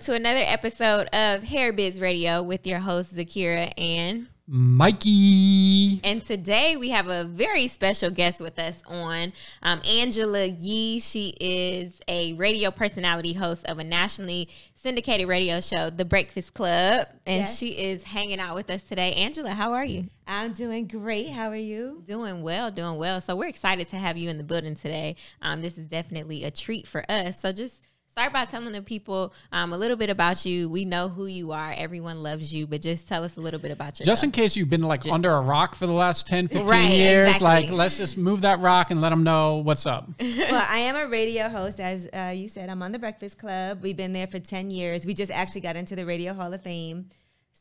to another episode of Hair Biz Radio with your host Zakira and Mikey. And today we have a very special guest with us on um, Angela Yee. She is a radio personality host of a nationally syndicated radio show, The Breakfast Club, and yes. she is hanging out with us today. Angela, how are you? I'm doing great. How are you? Doing well, doing well. So we're excited to have you in the building today. Um, this is definitely a treat for us. So just start by telling the people um, a little bit about you. We know who you are. Everyone loves you, but just tell us a little bit about yourself. Just in case you've been like just, under a rock for the last 10, 15 right, years, exactly. like let's just move that rock and let them know what's up. well, I am a radio host. As uh, you said, I'm on the Breakfast Club. We've been there for 10 years. We just actually got into the Radio Hall of Fame.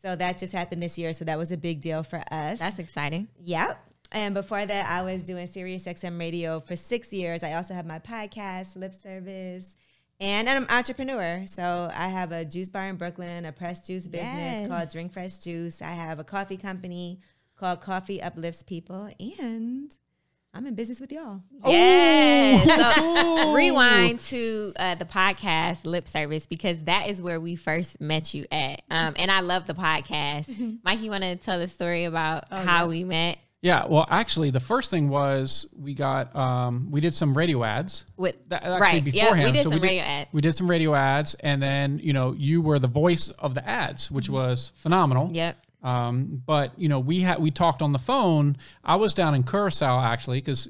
So that just happened this year. So that was a big deal for us. That's exciting. Yep. And before that, I was doing Sirius XM radio for six years. I also have my podcast, Lip Service and I'm an entrepreneur. So I have a juice bar in Brooklyn, a pressed juice business yes. called Drink Fresh Juice. I have a coffee company called Coffee Uplifts People. And I'm in business with y'all. Yes. so rewind to uh, the podcast Lip Service because that is where we first met you at. Um, and I love the podcast. Mike, you want to tell the story about oh, how yeah. we met? Yeah, well, actually, the first thing was we got um, we did some radio ads with that, actually right. beforehand. Yeah, we did so some we radio did, ads. We did some radio ads, and then you know you were the voice of the ads, which mm-hmm. was phenomenal. Yep. Um, but you know we had we talked on the phone. I was down in Curacao actually because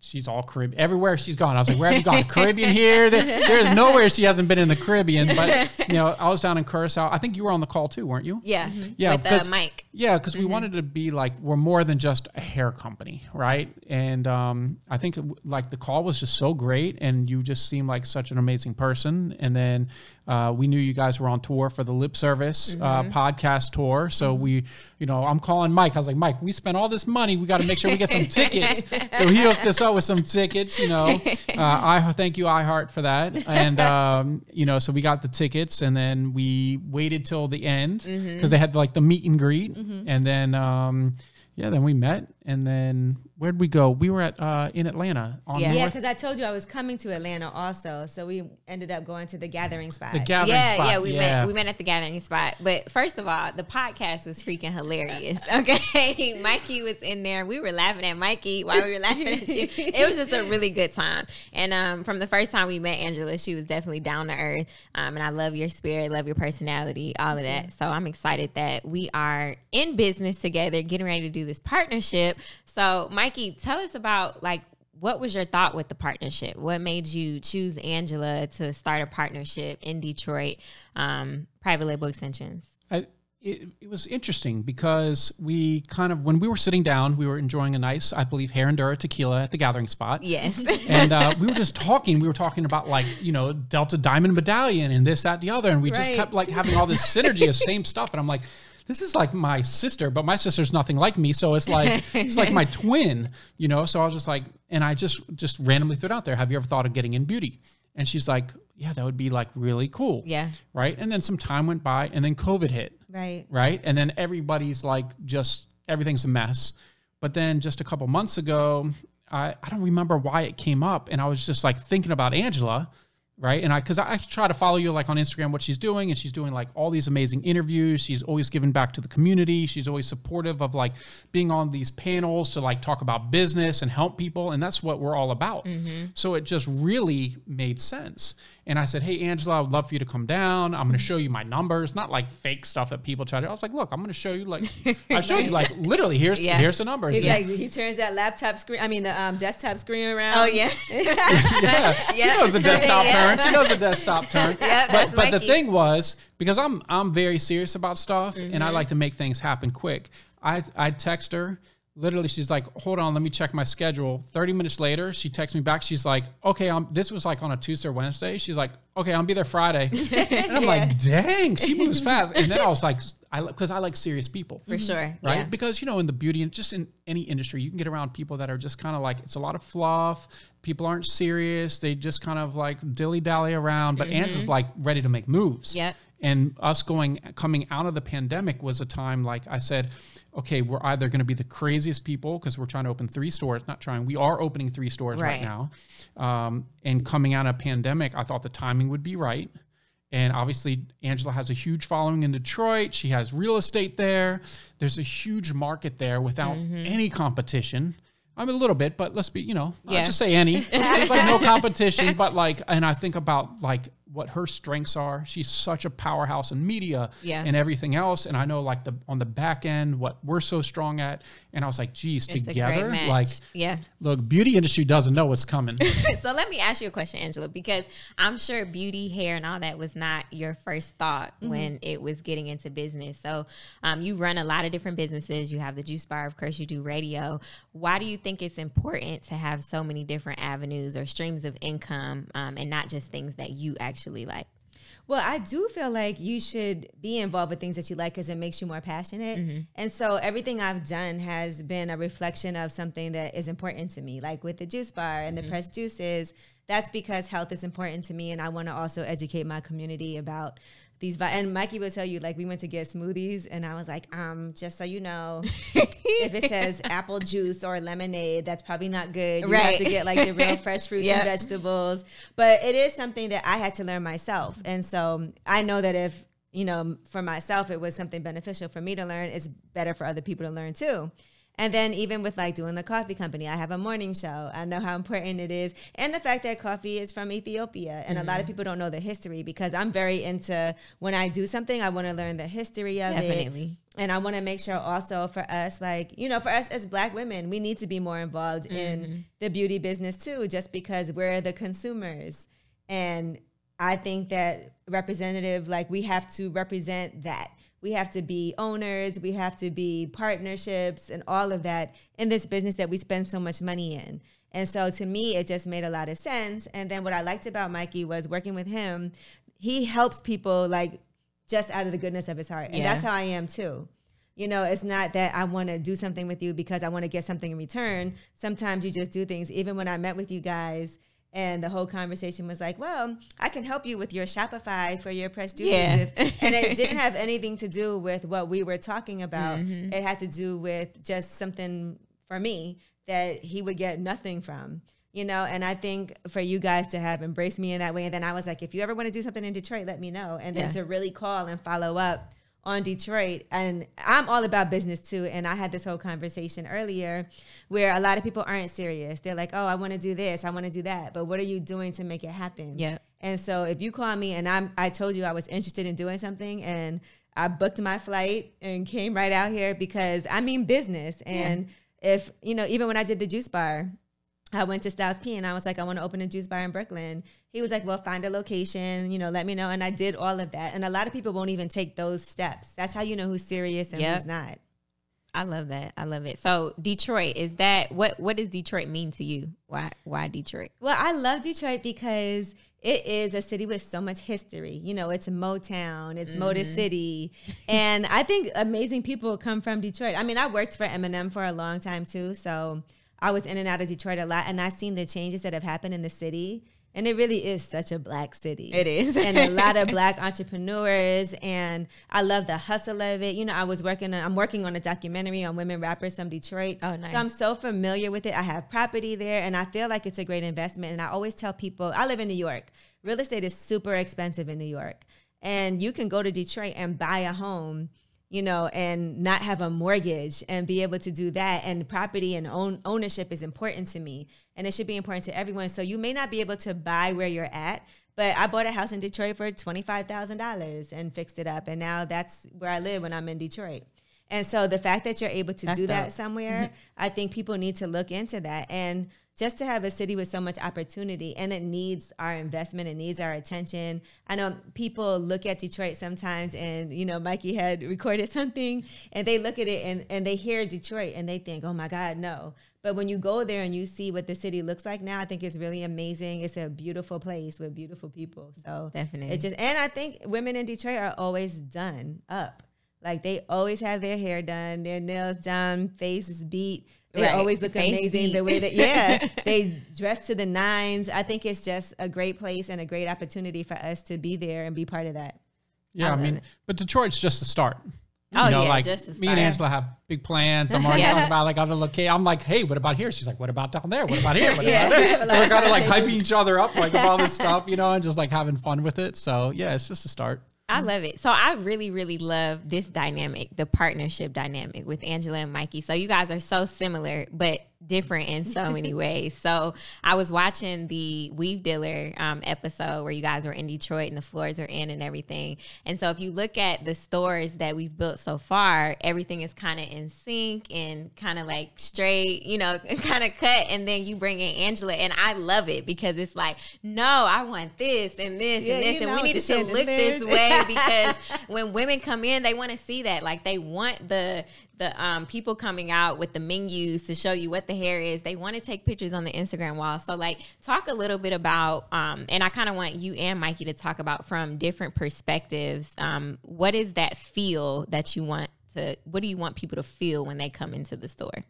she's all Caribbean. Everywhere she's gone, I was like, "Where have you gone? Caribbean here? there's nowhere she hasn't been in the Caribbean." But you know, I was down in Curacao. I think you were on the call too, weren't you? Yeah, mm-hmm. yeah. With uh, Mike. Yeah, because we mm-hmm. wanted to be like we're more than just a hair company, right? And um, I think like the call was just so great, and you just seemed like such an amazing person. And then uh, we knew you guys were on tour for the Lip Service uh, mm-hmm. uh, podcast tour, so mm-hmm. we, you know, I'm calling Mike. I was like, Mike, we spent all this money. We got to make sure we get some tickets. so he hooked us up with some tickets. You know, uh, I thank you iHeart for that, and um, you know, so we got the tickets, and then we waited till the end because mm-hmm. they had like the meet and greet, mm-hmm. and then. Um, yeah, then we met, and then where'd we go? We were at uh, in Atlanta. On yeah, because I told you I was coming to Atlanta also, so we ended up going to the gathering spot. The gathering yeah, spot. Yeah, we yeah. met. We met at the gathering spot. But first of all, the podcast was freaking hilarious. Okay, Mikey was in there. We were laughing at Mikey while we were laughing at you. It was just a really good time. And um, from the first time we met Angela, she was definitely down to earth. Um, and I love your spirit, love your personality, all of that. So I'm excited that we are in business together, getting ready to do this partnership. So, Mikey, tell us about like what was your thought with the partnership? What made you choose Angela to start a partnership in Detroit, um, private label extensions? I, it, it, was interesting because we kind of when we were sitting down, we were enjoying a nice, I believe, Herradura tequila at the gathering spot. Yes, and uh, we were just talking. We were talking about like you know Delta Diamond Medallion and this, that, the other, and we right. just kept like having all this synergy of same stuff. And I'm like, this is like my sister, but my sister's nothing like me. So it's like it's like my twin, you know. So I was just like, and I just just randomly threw it out there. Have you ever thought of getting in beauty? And she's like, yeah, that would be like really cool. Yeah. Right. And then some time went by, and then COVID hit. Right. Right. And then everybody's like, just everything's a mess. But then just a couple months ago, I, I don't remember why it came up, and I was just like thinking about Angela right? And I, because I, try to follow you like on Instagram, what she's doing, and she's doing like all these amazing interviews. She's always giving back to the community. She's always supportive of like being on these panels to like talk about business and help people, and that's what we're all about. Mm-hmm. So it just really made sense. And I said, Hey, Angela, I would love for you to come down. I'm going to show you my numbers, not like fake stuff that people try to. I was like, Look, I'm going to show you, like, I showed you, like, literally, here's yeah. here's the numbers. He's yeah. like, he turns that laptop screen, I mean, the um, desktop screen around. Oh, yeah. yeah. She knows the desktop turn. She knows the desktop turn. Yeah, but, but the thing was, because I'm, I'm very serious about stuff mm-hmm. and I mm-hmm. like to make things happen quick, I, I text her literally she's like hold on let me check my schedule. 30 minutes later she texts me back. She's like okay I'm, this was like on a tuesday or wednesday. She's like okay i'll be there friday. And i'm yeah. like dang she moves fast. And then i was like i because i like serious people. For sure right? yeah. because you know in the beauty and just in any industry you can get around people that are just kind of like it's a lot of fluff. People aren't serious. They just kind of like dilly dally around. But mm-hmm. Angela's like ready to make moves. Yeah and us going coming out of the pandemic was a time like i said okay, we're either going to be the craziest people because we're trying to open three stores, not trying, we are opening three stores right, right now. Um, and coming out of pandemic, I thought the timing would be right. And obviously, Angela has a huge following in Detroit. She has real estate there. There's a huge market there without any competition. I mean, a little bit, but let's be, you know, Yeah. I'll just say any. There's like no competition, but like, and I think about like what her strengths are. She's such a powerhouse in media Yeah. and everything else. And I know like the on the back end what we're so strong at. And I was like, geez, It's together, like, yeah. look, beauty industry doesn't know what's coming. so let me ask you a question, Angela, because I'm sure beauty, hair, and all that was not your first thought Mm-hmm. when it was getting into business. So um, you run a lot of different businesses. You have the Juice Bar, of course, you do radio. Why do you think it's important to have so many different avenues or streams of income um, and not just things that you actually like? Well, I do feel like you should be involved with things that you like because it makes you more passionate. Mm-hmm. And so everything I've done has been a reflection of something that is important to me, like with the juice bar and Mm-hmm. the pressed juices. That's because health is important to me, and I want to also educate my community about these. Vi- and Mikey will tell you, like, we went to get smoothies, and I was like, um, just so you know, if it says apple juice or lemonade, that's probably not good. You have to get like the real fresh fruits Yeah. and vegetables. But it is something that I had to learn myself. And so I know that if, you know, for myself, it was something beneficial for me to learn, it's better for other people to learn too. And then even with like doing the coffee company, I have a morning show. I know how important it is. And the fact that coffee is from Ethiopia. And a lot of mm-hmm. people don't know the history because I'm very into when I do something, I want to learn the history of it. Definitely. And I want to make sure also for us, like, you know, for us as black women, we need to be more involved mm-hmm. in the beauty business too, just because we're the consumers. And I think that representative, like, we have to represent that. We have to be owners, we have to be partnerships and all of that in this business that we spend so much money in. And so to me, it just made a lot of sense. And then what I liked about Mikey was working with him, he helps people like just out of the goodness of his heart. And Yeah. that's how I am too. You know, it's not that I want to do something with you because I want to get something in return. Sometimes you just do things. Even when I met with you guys and the whole conversation was like, well, I can help you with your Shopify for your press. Yeah. And it didn't have anything to do with what we were talking about. Mm-hmm. It had to do with just something for me that he would get nothing from. You know, and I think for you guys to have embraced me in that way, and then I was like, if you ever want to do something in Detroit, let me know. And then Yeah. to really call and follow up on Detroit. And I'm all about business too. And I had this whole conversation earlier where a lot of people aren't serious. They're like, oh, I want to do this, I want to do that. But what are you doing to make it happen? Yeah. And so if you call me and I'm I told you I was interested in doing something and I booked my flight and came right out here because I mean business. And if, you know, even when I did the juice bar, I went to Styles P and I was like, I want to open a juice bar in Brooklyn. He was like, Well, find a location, you know, let me know. And I did all of that. And a lot of people won't even take those steps. That's how you know who's serious and Yep. who's not. I love that. I love it. So Detroit is that what? What does Detroit mean to you? Why? Why Detroit? Well, I love Detroit because it is a city with so much history. You know, it's Motown, it's Motor mm-hmm. City. And I think amazing people come from Detroit. I mean, I worked for Eminem for a long time too. So I was in and out of Detroit a lot. And I've seen the changes that have happened in the city. And it really is such a black city. It is. and a lot of black entrepreneurs. And I love the hustle of it. You know, I was working, on, I'm working on a documentary on women rappers from Detroit. Oh, nice. So I'm so familiar with it. I have property there and I feel like it's a great investment. And I always tell people, I live in New York. Real estate is super expensive in New York. And you can go to Detroit and buy a home, you know, and not have a mortgage and be able to do that. And property and own ownership is important to me. And it should be important to everyone. So you may not be able to buy where you're at, but I bought a house in Detroit for $25,000 and fixed it up. And now that's where I live when I'm in Detroit. And so the fact that you're able to That's do that dope. somewhere, I think people need to look into that. And just to have a city with so much opportunity and it needs our investment, it needs our attention. I know people look at Detroit sometimes and, you know, Mikey had recorded something and they look at it and, and they hear Detroit and they think, oh my God, no. But when you go there and you see what the city looks like now, I think it's really amazing. It's a beautiful place with beautiful people. So Definitely. it's just, and I think women in Detroit are always done up. Like they always have their hair done, their nails done, faces beat. They Right. always look Face amazing beat. the way that yeah, they dress to the nines. I think it's just a great place and a great opportunity for us to be there and be part of that. Yeah, I I, mean, it. but Detroit's just the start. Oh, you know, yeah, like just to me and. Angela have big plans. I'm already Yeah. talking about like other location. I'm like, hey, what about here? She's like, what about down there? What about here? What Yeah. about there? Have a lot We're kind of like hyping each other up, like of all this stuff, you know, and just like having fun with it. So yeah, it's just a start. I mm-hmm. love it. So I really, really love this dynamic, the partnership dynamic with Angela and Mikey. So you guys are so similar, but different in so many ways. So I was watching the Weave Dealer um, episode where you guys were in Detroit and the floors are in and everything. And so if you look at the stores that we've built so far, everything is kind of in sync and kind of like straight, you know, kind of cut. And then you bring in Angela, and I love it because it's like, no, I want this and this Yeah, and this, and we need it to look this way because when women come in, they want to see that. Like they want the the um, people coming out with the menus to show you what the hair is. They want to take pictures on the Instagram wall. So like talk a little bit about um, and I kind of want you and Mikey to talk about from different perspectives. Um, what is that feel that you want to? What do you want people to feel when they come into the store?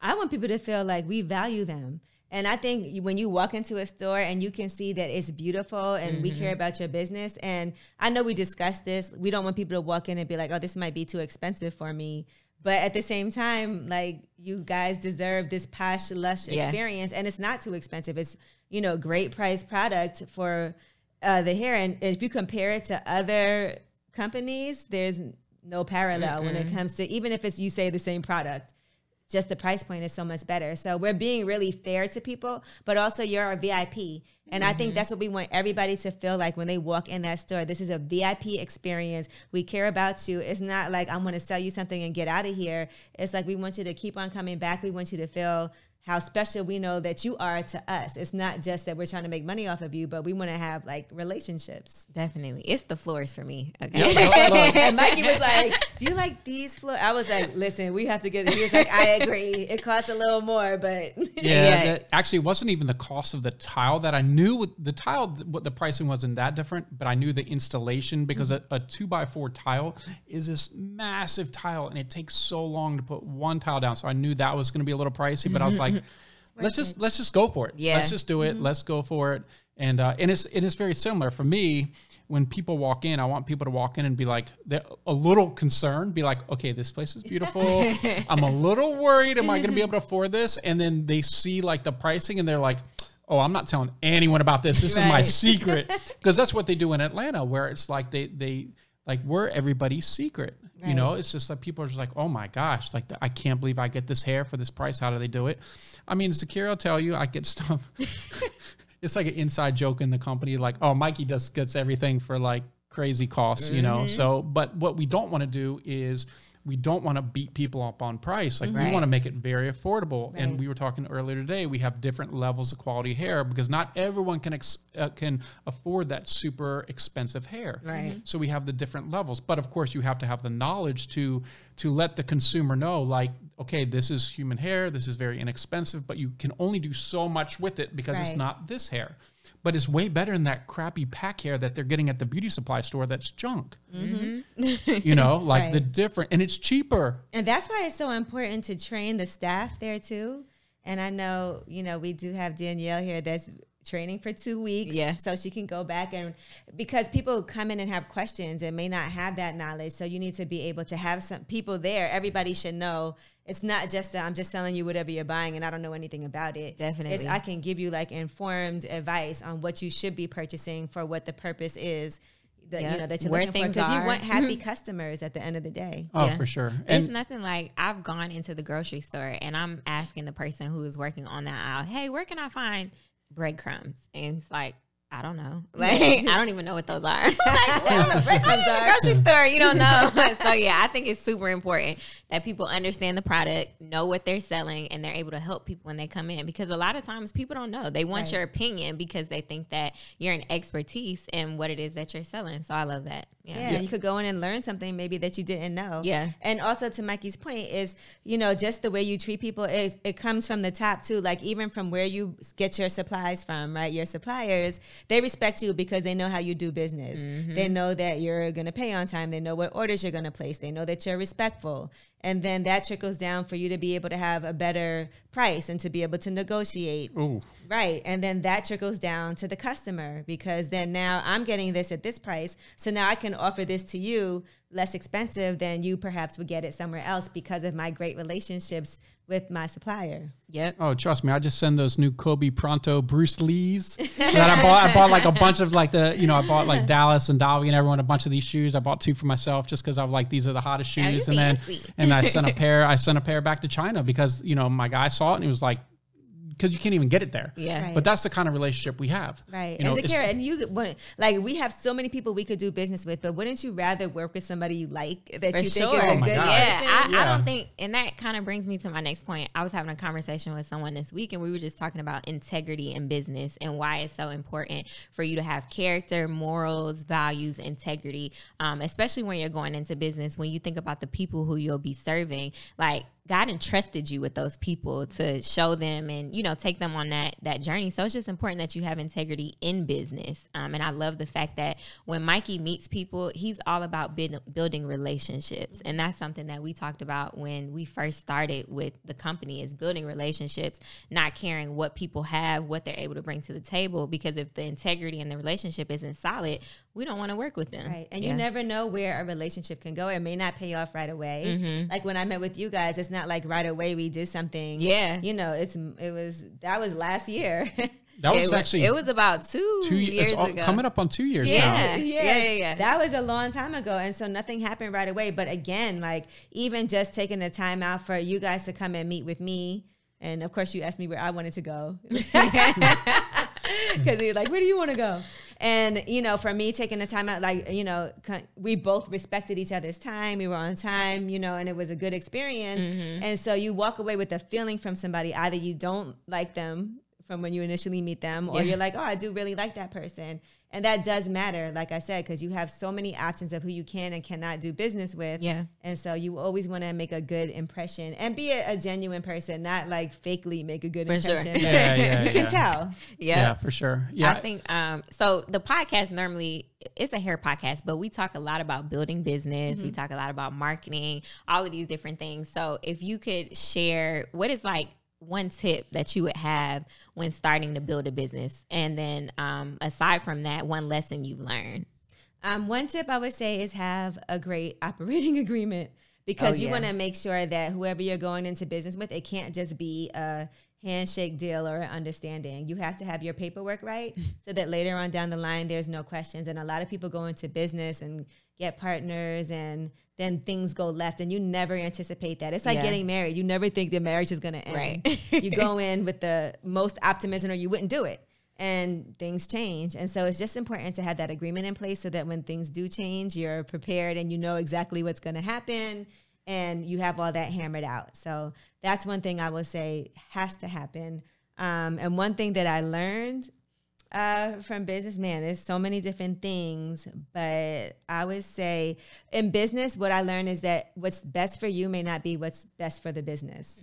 I want people to feel like we value them. And I think when you walk into a store and you can see that it's beautiful and we care about your business, and I know we discussed this, we don't want people to walk in and be like, oh, this might be too expensive for me. But at the same time, like you guys deserve this posh, lush Yeah. experience, and it's not too expensive. It's you know great price product for uh, the hair, and if you compare it to other companies, there's no parallel when it comes to even if it's you say the same product just the price point is so much better. So we're being really fair to people, but also you're our VIP. And I think mm-hmm. that's what we want everybody to feel like when they walk in that store. This is a VIP experience. We care about you. It's not like I'm going to sell you something and get out of here. It's like we want you to keep on coming back. We want you to feel how special we know that you are to us. It's not just that we're trying to make money off of you, but we want to have like relationships. Definitely, it's the floors for me. Okay. and Mikey was like, "Do you like these floors?" I was like, "Listen, we have to get." it. He was like, "I agree. It costs a little more, but Yeah, Yeah. that- actually, it wasn't even the cost of the tile that I knew. with- The tile, what the pricing wasn't that different, but I knew the installation because mm-hmm. a, a two by four tile is this massive tile, and it takes so long to put one tile down. So I knew that was going to be a little pricey, but I was like, let's just let's just go for it. Yeah. let's just do it. Let's go for it. And uh, and it's it is very similar for me. When people walk in, I want people to walk in and be like, they're a little concerned, be like, okay, this place is beautiful. I'm a little worried. Am I going to be able to afford this? And then they see like the pricing and they're like, oh, I'm not telling anyone about this. This is my secret. Because that's what they do in Atlanta, where it's like they, they, like we're everybody's secret. You know, it's just like people are just like, oh my gosh, like I can't believe I get this hair for this price. How do they do it? I mean, Zakira will tell you, I get stuff. it's like an inside joke in the company, like, oh, Mikey just gets everything for like crazy costs, you mm-hmm. know. So, but what we don't want to do is we don't want to beat people up on price. Like we want to make it very affordable. And we were talking earlier today. We have different levels of quality hair because not everyone can ex- uh, can afford that super expensive hair. Right. So we have the different levels. But of course, you have to have the knowledge to to let the consumer know, like, okay, this is human hair. This is very inexpensive, but you can only do so much with it because it's not this hair. But it's way better than that crappy pack hair that they're getting at the beauty supply store. That's junk. Mm-hmm. You know, like the different, and it's cheaper. and that's why it's so important to train the staff there too. And I know, you know, we do have Danielle here that's training for two weeks. Yeah. So she can go back and because people come in and have questions and may not have that knowledge. So you need to be able to have some people there. Everybody should know it's not just i I'm just telling you whatever you're buying and I don't know anything about it. It's Definitely. I can give you like informed advice on what you should be purchasing for what the purpose is. That Yeah. you know that you're Where looking for because you want happy customers at the end of the day. Oh, Yeah. for sure. It's nothing like I've gone into the grocery store and I'm asking the person who is working on that aisle, hey, where can I find breadcrumbs? And it's like, I don't know. Like, I don't even know what those are. like, what the breadcrumbs are? Grocery store, you don't know. so, yeah, I think it's super important that people understand the product, know what they're selling, and they're able to help people when they come in. Because a lot of times people don't know. They want Right. your opinion because they think that you're an expertise in what it is that you're selling. So, I love that. Yeah, you could go in and learn something maybe that you didn't know. Yeah. And also to Mikey's point is, you know, just the way you treat people is it comes from the top too. Like even from where you get your supplies from, right? Your suppliers, they respect you because they know how you do business. Mm-hmm. They know that you're gonna pay on time. They know what orders you're gonna place. They know that you're respectful. And then that trickles down for you to be able to have a better price and to be able to negotiate. ooh, Right. And then that trickles down to the customer because then now I'm getting this at this price. So now I can offer this to you less expensive than you perhaps would get it somewhere else because of my great relationships with my supplier. Yep. Oh, trust me, I just send those new Kobe Protro Bruce Lees that I bought. I bought like a bunch of like the, you know, I bought like Dallas and Dolly and everyone a bunch of these shoes. I bought two for myself just because I was like, these are the hottest oh, shoes. you and then, and I sent a pair. I sent a pair back to China because you know my guy saw it and he was like, because you can't even get it there. Yeah. Right. But that's the kind of relationship we have. Right. You know, and it's- Zakira, and you want like we have so many people we could do business with, but wouldn't you rather work with somebody you like that For you sure. think is Oh a my good God. Yeah, person? I, I don't think, and that kind of brings me to my next point. I was having a conversation with someone this week, and we were just talking about integrity in business and why it's so important for you to have character, morals, values, integrity, um, especially when you're going into business. When you think about the people who you'll be serving, like God entrusted you with those people to show them and you know take them on that that journey. So it's just important that you have integrity in business. Um, and I love the fact that when Mikey meets people, he's all about build, building relationships, and that's something that we talked about when we first started with the company is building relationships, not caring what people have, what they're able to bring to the table. Because if the integrity and the relationship isn't solid, we don't want to work with them. Right. And Yeah. you never know where a relationship can go. It may not pay off right away. Mm-hmm. Like when I met with you guys, it's not like right away we did something. Yeah. You know, it's it was that was last year. That it was actually it was about two, two years years ago. coming up on two years now. Yeah. yeah, yeah, yeah. That was a long time ago. And so nothing happened right away. But again, like even just taking the time out for you guys to come and meet with me. And of course, you asked me where I wanted to go. Because you're like, where do you want to go? And, you know, for me taking the time out, like, you know, we both respected each other's time. We were on time, you know, and it was a good experience. Mm-hmm. And so you walk away with a feeling from somebody either you don't like them from when you initially meet them, or Yeah. you're like, oh, I do really like that person. And that does matter, like I said, because you have so many options of who you can and cannot do business with. Yeah. And so you always want to make a good impression and be a, a genuine person, not like fakely make a good For sure. impression. Yeah, yeah, you can tell. Yeah. Yeah, for sure. Yeah. I think um so the podcast normally it's a hair podcast, but we talk a lot about building business, we talk a lot about marketing, all of these different things. So if you could share what is like one tip that you would have when starting to build a business and then um aside from that one lesson you've learned. Um, one tip I would say is have a great operating agreement because Oh, you yeah. want to make sure that whoever you're going into business with, it can't just be a handshake deal or an understanding. You have to have your paperwork right so that later on down the line, there's no questions. And a lot of people go into business and get partners and then things go left and you never anticipate that. It's like Yeah. getting married. You never think the marriage is going to end. Right. you go in with the most optimism or you wouldn't do it and things change. And so it's just important to have that agreement in place so that when things do change, you're prepared and you know exactly what's going to happen and you have all that hammered out. So that's one thing I will say has to happen. Um, and one thing that I learned uh, from business, man, there's so many different things, but I would say in business, what I learned is that what's best for you may not be what's best for the business.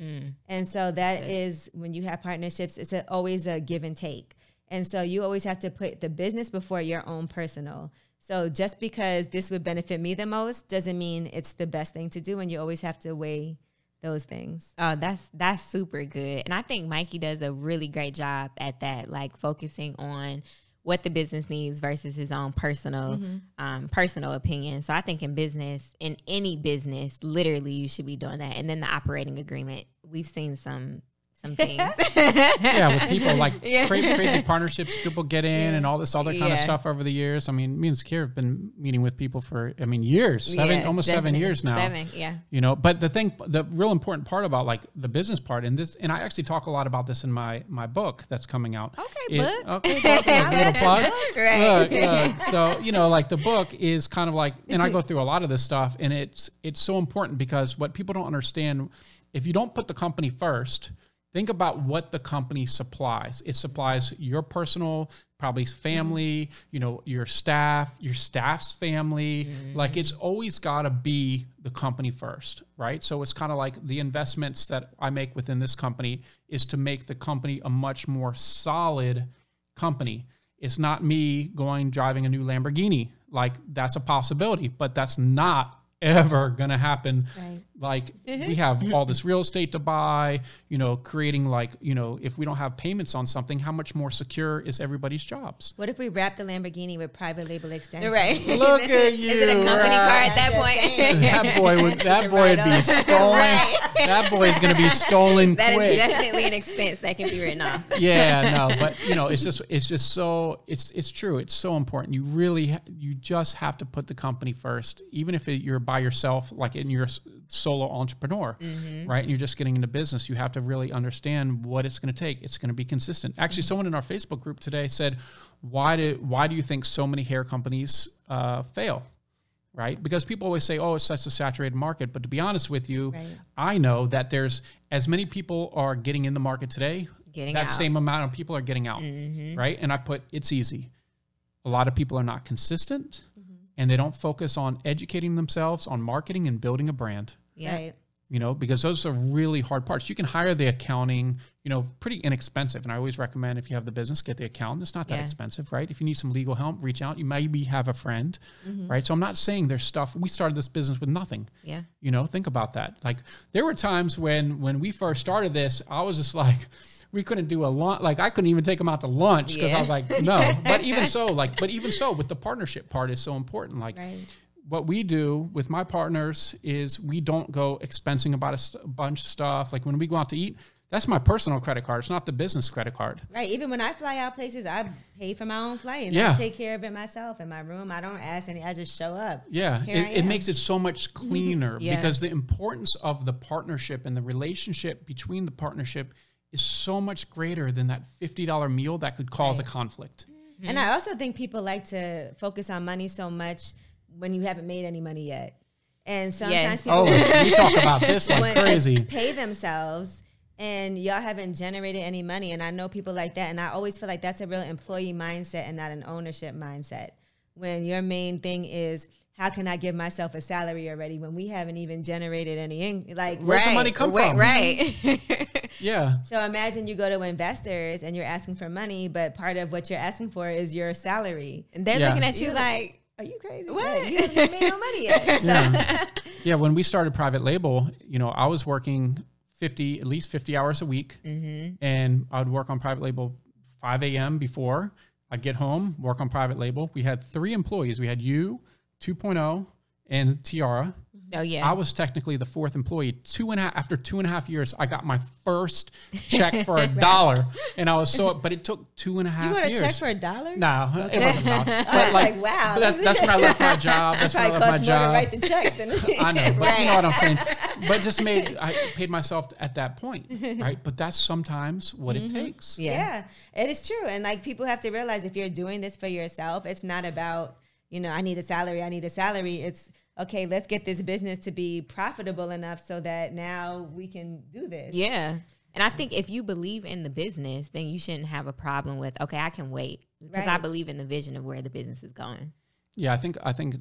And so that is when you have partnerships, it's a, always a give and take. And so you always have to put the business before your own personal. So just because this would benefit me the most doesn't mean it's the best thing to do. And you always have to weigh those things. Oh, that's that's super good. And I think Mikey does a really great job at that, like focusing on what the business needs versus his own personal um, personal opinion. So I think in business, in any business, literally you should be doing that. And then the operating agreement. We've seen some some things. yeah, with people like Yeah. crazy, crazy partnerships people get in and all this other kind Yeah. of stuff over the years. I mean, me and Zakir have been meeting with people for, I mean, years, seven, Yeah, almost seven years now. Seven, yeah. You know, but the thing, the real important part about like the business part and this, and I actually talk a lot about this in my my book that's coming out. Okay, It- book. Oh, okay, book, a little plug. Right. Look, look. So you know, like the book is kind of like, and I go through a lot of this stuff, and it's it's so important because what people don't understand, if you don't put the company first, think about what the company supplies. It supplies your personal, probably family, you know, your staff, your staff's family. Mm-hmm. Like it's always got to be the company first, right? So it's kind of like the investments that I make within this company is to make the company a much more solid company. It's not me going driving a new Lamborghini. Like that's a possibility, but that's not ever going to happen. Right. Like we mm-hmm. have all mm-hmm. this real estate to buy, you know, creating like, you know, if we don't have payments on something, how much more secure is everybody's jobs? What if we wrap the Lamborghini with private label extensions? Right. Look at you. Is it a company right? car at that Just point? saying. That boy would that boy would be stolen. Right. That is gonna be stolen That is quick. definitely an expense that can be written off. yeah, no, but you know, it's just it's just so it's it's true. It's so important. You really you just have to put the company first, even if it, you're by yourself, like in your s- solo entrepreneur, mm-hmm. right? And you're just getting into business. You have to really understand what it's going to take. It's going to be consistent. Actually, mm-hmm. someone in our Facebook group today said, "Why do why do you think so many hair companies uh, fail?" Right? Because people always say, "Oh, it's such a saturated market." But to be honest with you, Right. I know that there's as many people are getting in the market today. Getting that out. same amount of people are getting out, mm-hmm. right? And I put it's easy. A lot of people are not consistent, and they don't focus on educating themselves on marketing and building a brand. Yeah. Right. You know, because those are really hard parts. You can hire the accounting, you know, pretty inexpensive. And I always recommend if you have the business, get the accountant. It's not that Yeah. expensive, right? If you need some legal help, reach out. You maybe have a friend, mm-hmm. right? So I'm not saying there's stuff. We started this business with nothing. Yeah. You know, think about that. Like there were times when when we first started this, I was just like, we couldn't do a lunch. Like I couldn't even take them out to lunch because I was like, no. But even so, like, but even so, with the partnership part is so important. Like Right. what we do with my partners is we don't go expensing about a, st- a bunch of stuff. Like when we go out to eat, that's my personal credit card. It's not the business credit card. Right. Even when I fly out places, I pay for my own flight and Yeah. I take care of it myself in my room. I don't ask any. I just show up. Yeah, it, it makes it so much cleaner Yeah. because the importance of the partnership and the relationship between the partnership is so much greater than that $50 meal that could cause a conflict. Mm-hmm. And I also think people like to focus on money so much when you haven't made any money yet. And sometimes Yes. people Oh, we talk about this like crazy. pay themselves and y'all haven't generated any money. And I know people like that. And I always feel like that's a real employee mindset and not an ownership mindset. When your main thing is, how can I give myself a salary already when we haven't even generated any in- like Where's the money come Right, from? Right. Yeah. so imagine you go to investors and you're asking for money, but part of what you're asking for is your salary. and they're Yeah. looking at you like, Are you crazy? What? Like, You haven't made no money yet. So, Yeah. yeah, when we started private label, you know, I was working 50, at least 50 hours a week. Mm-hmm. And I would work on private label 5 a.m. before. I'd get home, work on private label. We had three employees. We had you, 2.0, and Tiara. oh yeah. I was technically the fourth employee. Two and a half after two and a half years, I got my first check for a dollar, and I was so. But it took two and a half you want to years. check for a dollar? no, it wasn't. a dollar. I But was like, like, wow. but that's, that's when I left my job. That's when I Probably left my costs more to job. write the check than I know, but you know what I'm saying. But just made I paid myself at that point, right? But that's sometimes what it mm-hmm. takes. yeah. Yeah, it is true. And like people have to realize if you're doing this for yourself, it's not about, you know, I need a salary, I need a salary. It's okay, let's get this business to be profitable enough so that now we can do this. Yeah. And I think if you believe in the business, then you shouldn't have a problem with, okay, I can wait because I believe in the vision of where the business is going. Yeah, I think I think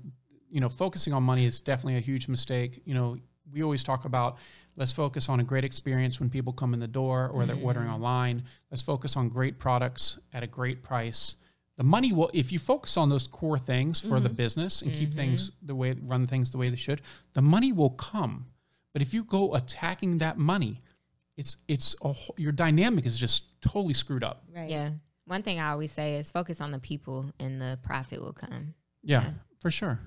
you know focusing on money is definitely a huge mistake. You know, we always talk about let's focus on a great experience when people come in the door or they're ordering mm-hmm. online. Let's focus on great products at a great price. The money will if you focus on those core things for the mm-hmm. business and keep things mm-hmm. the way run things the way they should, the money will come. But if you go attacking that money, it's it's a, whole- your dynamic is just totally screwed up. Right. Yeah. One thing I always say is focus on the people and the profit will come. Yeah, for sure.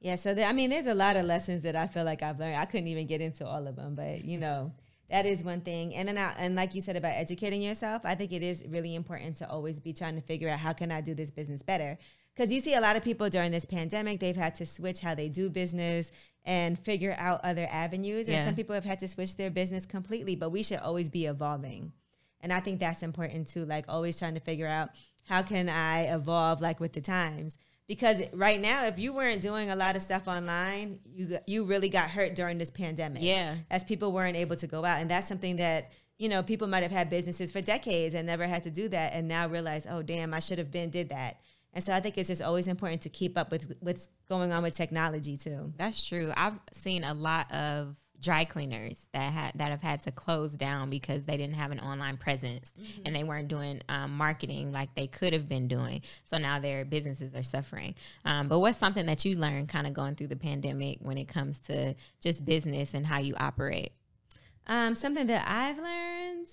Yeah, so there, I mean, there's a lot of lessons that I feel like I've learned. I couldn't even get into all of them, but you know, that is one thing. And then, I, and like you said about educating yourself, I think it is really important to always be trying to figure out how can I do this business better. Because you see a lot of people during this pandemic, they've had to switch how they do business and figure out other avenues. And Yeah. some people have had to switch their business completely, but we should always be evolving. And I think that's important too, like always trying to figure out how can I evolve like with the times. Because right now, if you weren't doing a lot of stuff online, you you really got hurt during this pandemic. Yeah. as people weren't able to go out, and that's something that you know people might have had businesses for decades and never had to do that, and now realize, oh damn, I should have been did that. And so I think it's just always important to keep up with what's going on with technology too. That's true. I've seen a lot of dry cleaners that had that have had to close down because they didn't have an online presence mm-hmm. and they weren't doing um, marketing like they could have been doing. So now their businesses are suffering. Um, but what's something that you learned kind of going through the pandemic when it comes to just business and how you operate? Um, something that I've learned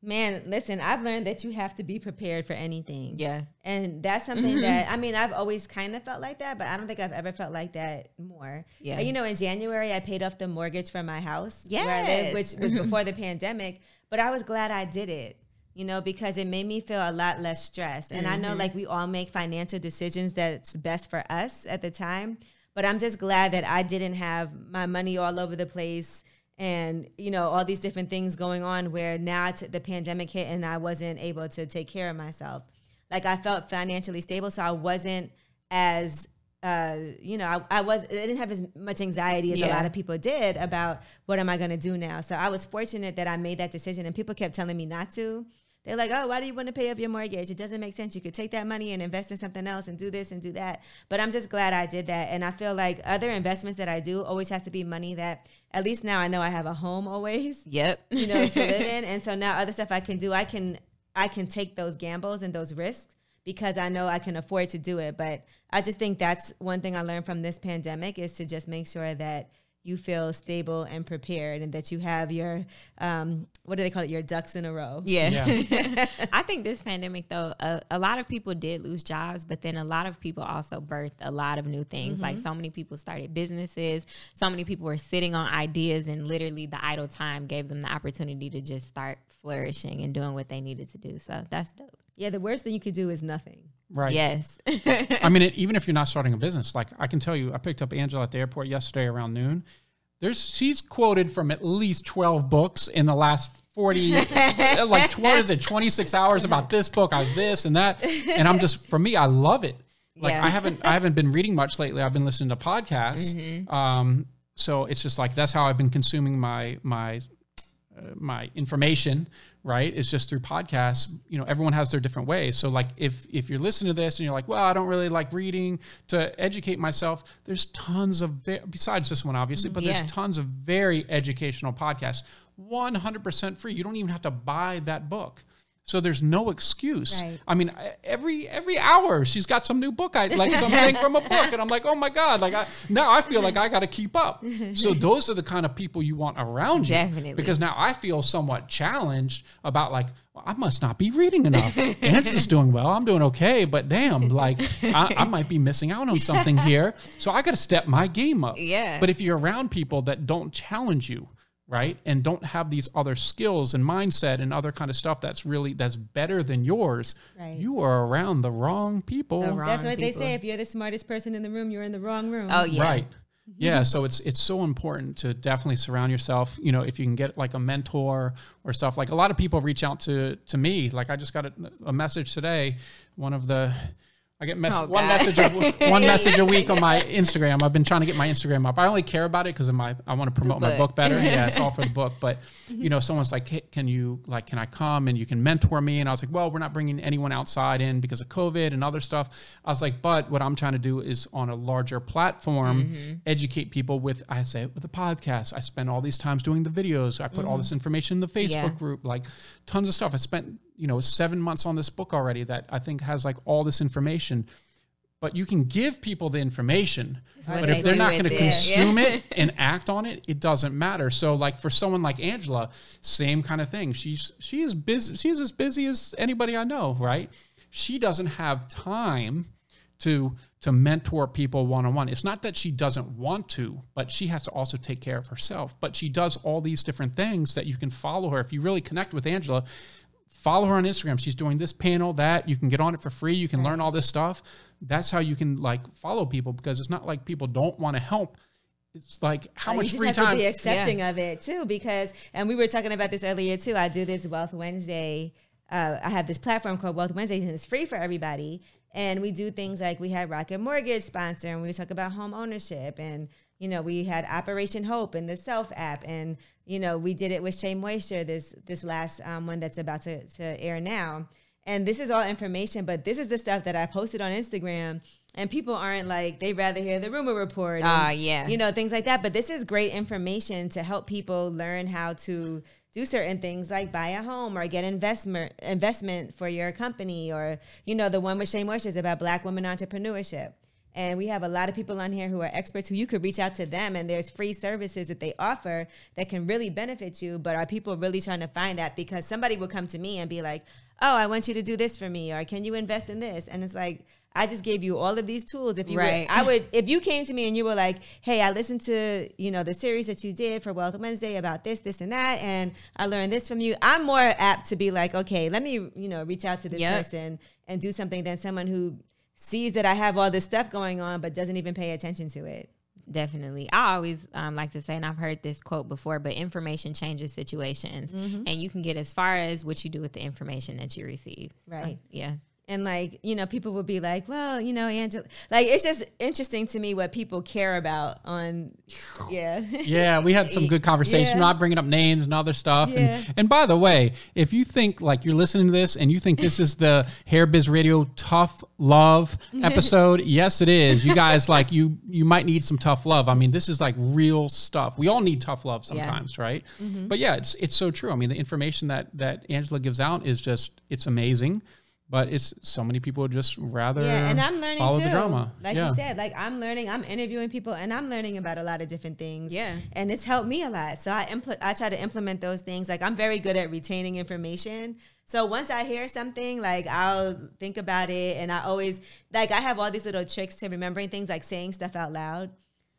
Man, listen, I've learned that you have to be prepared for anything. Yeah. And that's something mm-hmm. that, I mean, I've always kind of felt like that, but I don't think I've ever felt like that more. Yeah. you know, in January, I paid off the mortgage for my house yes. where I live, which was mm-hmm. before the pandemic, but I was glad I did it, you know, because it made me feel a lot less stressed. And mm-hmm. I know mm-hmm. like we all make financial decisions that's best for us at the time, but I'm just glad that I didn't have my money all over the place and you know all these different things going on where now t- the pandemic hit and i wasn't able to take care of myself. Like i felt financially stable so i wasn't as uh, you know I, I, was i didn't have as much anxiety as yeah. a lot of people did about what am i going to do now. So i was fortunate that i made that decision and people kept telling me not to they're like, oh, why do you want to pay off your mortgage? It doesn't make sense. You could take that money and invest in something else and do this and do that. But I'm just glad I did that. And I feel like other investments that I do always has to be money that at least now I know I have a home always. Yep. You know, to live in. And so now other stuff I can do, I can I can take those gambles and those risks because I know I can afford to do it. But I just think that's one thing I learned from this pandemic is to just make sure that you feel stable and prepared and that you have your um, what do they call it? Your ducks in a row. Yeah, yeah. i think this pandemic though a, a, lot of people did lose jobs but then a lot of people also birthed a lot of new things. Mm-hmm. like so many people started businesses. So many people were sitting on ideas and literally the idle time gave them the opportunity to just start flourishing and doing what they needed to do. So that's dope. Yeah the worst thing you could do is nothing Right. Yes. I mean, it, even if you're not starting a business, like I can tell you, I picked up Angela at the airport yesterday around noon. There's she's quoted from at least 12 books in the last 40 like what is it 26 hours about this book I this and that and I'm just for me I love it like yeah. I haven't I haven't been reading much lately I've been listening to podcasts mm-hmm. um so it's just like that's how I've been consuming my my my information right? It's just through podcasts you know everyone has their different ways. So like if if you're listening to this and you're like well i don't really like reading to educate myself there's tons of besides this one obviously but yeah. there's tons of very educational podcasts 100% free. You don't even have to buy that book so there's no excuse. Right. I mean, every every hour she's got some new book, I like something from a book, and I'm like, oh my god! Like I, now I feel like I got to keep up. So those are the kind of people you want around you, Definitely. because now I feel somewhat challenged about like well, I must not be reading enough. Angela's doing well, I'm doing okay, but damn, like I, I might be missing out on something here. So I got to step my game up. Yeah. But if you're around people that don't challenge you, right? And don't have these other skills and mindset and other kind of stuff that's really that's better than yours. Right. you are around the wrong people. The wrong that's what people. they say. if you're the smartest person in the room you're in the wrong room. Oh yeah. Right. Yeah so it's it's so important to definitely surround yourself you know if you can get like a mentor or stuff. Like a lot of people reach out to to me. Like i just got a, a message today. One of the I get mess- oh, one message a, one message a week on my Instagram. I've been trying to get my Instagram up. I only care about it because of my I want to promote my book better. yeah, it's all for the book. But you know, someone's like, hey, "Can you like, can I come and you can mentor me?" And I was like, "Well, we're not bringing anyone outside in because of COVID and other stuff." I was like, "But what I'm trying to do is on a larger platform, mm-hmm. educate people with I say it with a podcast. I spend all these times doing the videos. I put mm-hmm. all this information in the Facebook yeah. group, like tons of stuff. I spent you know seven months on this book already that I think has like all this information. But you can give people the information, but if they're not going to consume yeah. it and act on it, it doesn't matter. So, like for someone like Angela, same kind of thing. She's she is busy. She's as busy as anybody I know, right? She doesn't have time to to mentor people one on one. It's not that she doesn't want to, but she has to also take care of herself. But she does all these different things that you can follow her. If you really connect with Angela, follow her on Instagram. She's doing this panel, that you can get on it for free. You can right. learn all this stuff. That's how you can like follow people because it's not like people don't want to help. It's like how much free time. To be accepting yeah. of it too, because and we were talking about this earlier too. I do this Wealth Wednesday. Uh, I have this platform called Wealth Wednesday, and it's free for everybody. And we do things like we had Rocket Mortgage sponsor, and we talk about home ownership and you know, we had Operation Hope and the Self app, and you know, we did it with Shea Moisture this this last um, one that's about to, to air now. And this is all information, but this is the stuff that I posted on Instagram. And people aren't like, they rather hear the rumor report. Ah, yeah. You know, things like that. But this is great information to help people learn how to do certain things like buy a home or get investment investment for your company or, you know, the one with Shea Moisture is about black women entrepreneurship. And we have a lot of people on here who are experts who you could reach out to them and there's free services that they offer that can really benefit you. But are people really trying to find that? Because somebody will come to me and be like, Oh, I want you to do this for me, or can you invest in this? And it's like, I just gave you all of these tools. If you Right. would, I would, if you came to me and you were like, "Hey, I listened to you know the series that you did for Wealth Wednesday about this, this, and that, and I learned this from you," I'm more apt to be like, "Okay, let me you know reach out to this Yep. person and do something than someone who sees that I have all this stuff going on but doesn't even pay attention to it." Definitely. I always um, like to say, and I've heard this quote before, but information changes situations. Mm-hmm. And you can get as far as what you do with the information that you receive. Right. yeah. And like, you know, people would be like, well, you know, Angela, like, it's just interesting to me what people care about on, yeah. Yeah, we had some good conversation, Yeah. not bringing up names and other stuff. Yeah. And and by the way, if you think like you're listening to this and you think this is the Hair Biz Radio tough love episode, yes, it is. You guys like you you might need some tough love. I mean, this is like real stuff. We all need tough love sometimes, right? Mm-hmm. But yeah, it's it's so true. I mean, the information that that Angela gives out is just it's amazing. But it's so many people just rather Yeah, and I'm learning follow too. the drama. Like yeah. you said, like I'm learning, I'm interviewing people, and I'm learning about a lot of different things. Yeah. and it's helped me a lot. So I impl- I try to implement those things. Like I'm very good at retaining information. So once I hear something, like I'll think about it, and I always like I have all these little tricks to remembering things, like saying stuff out loud.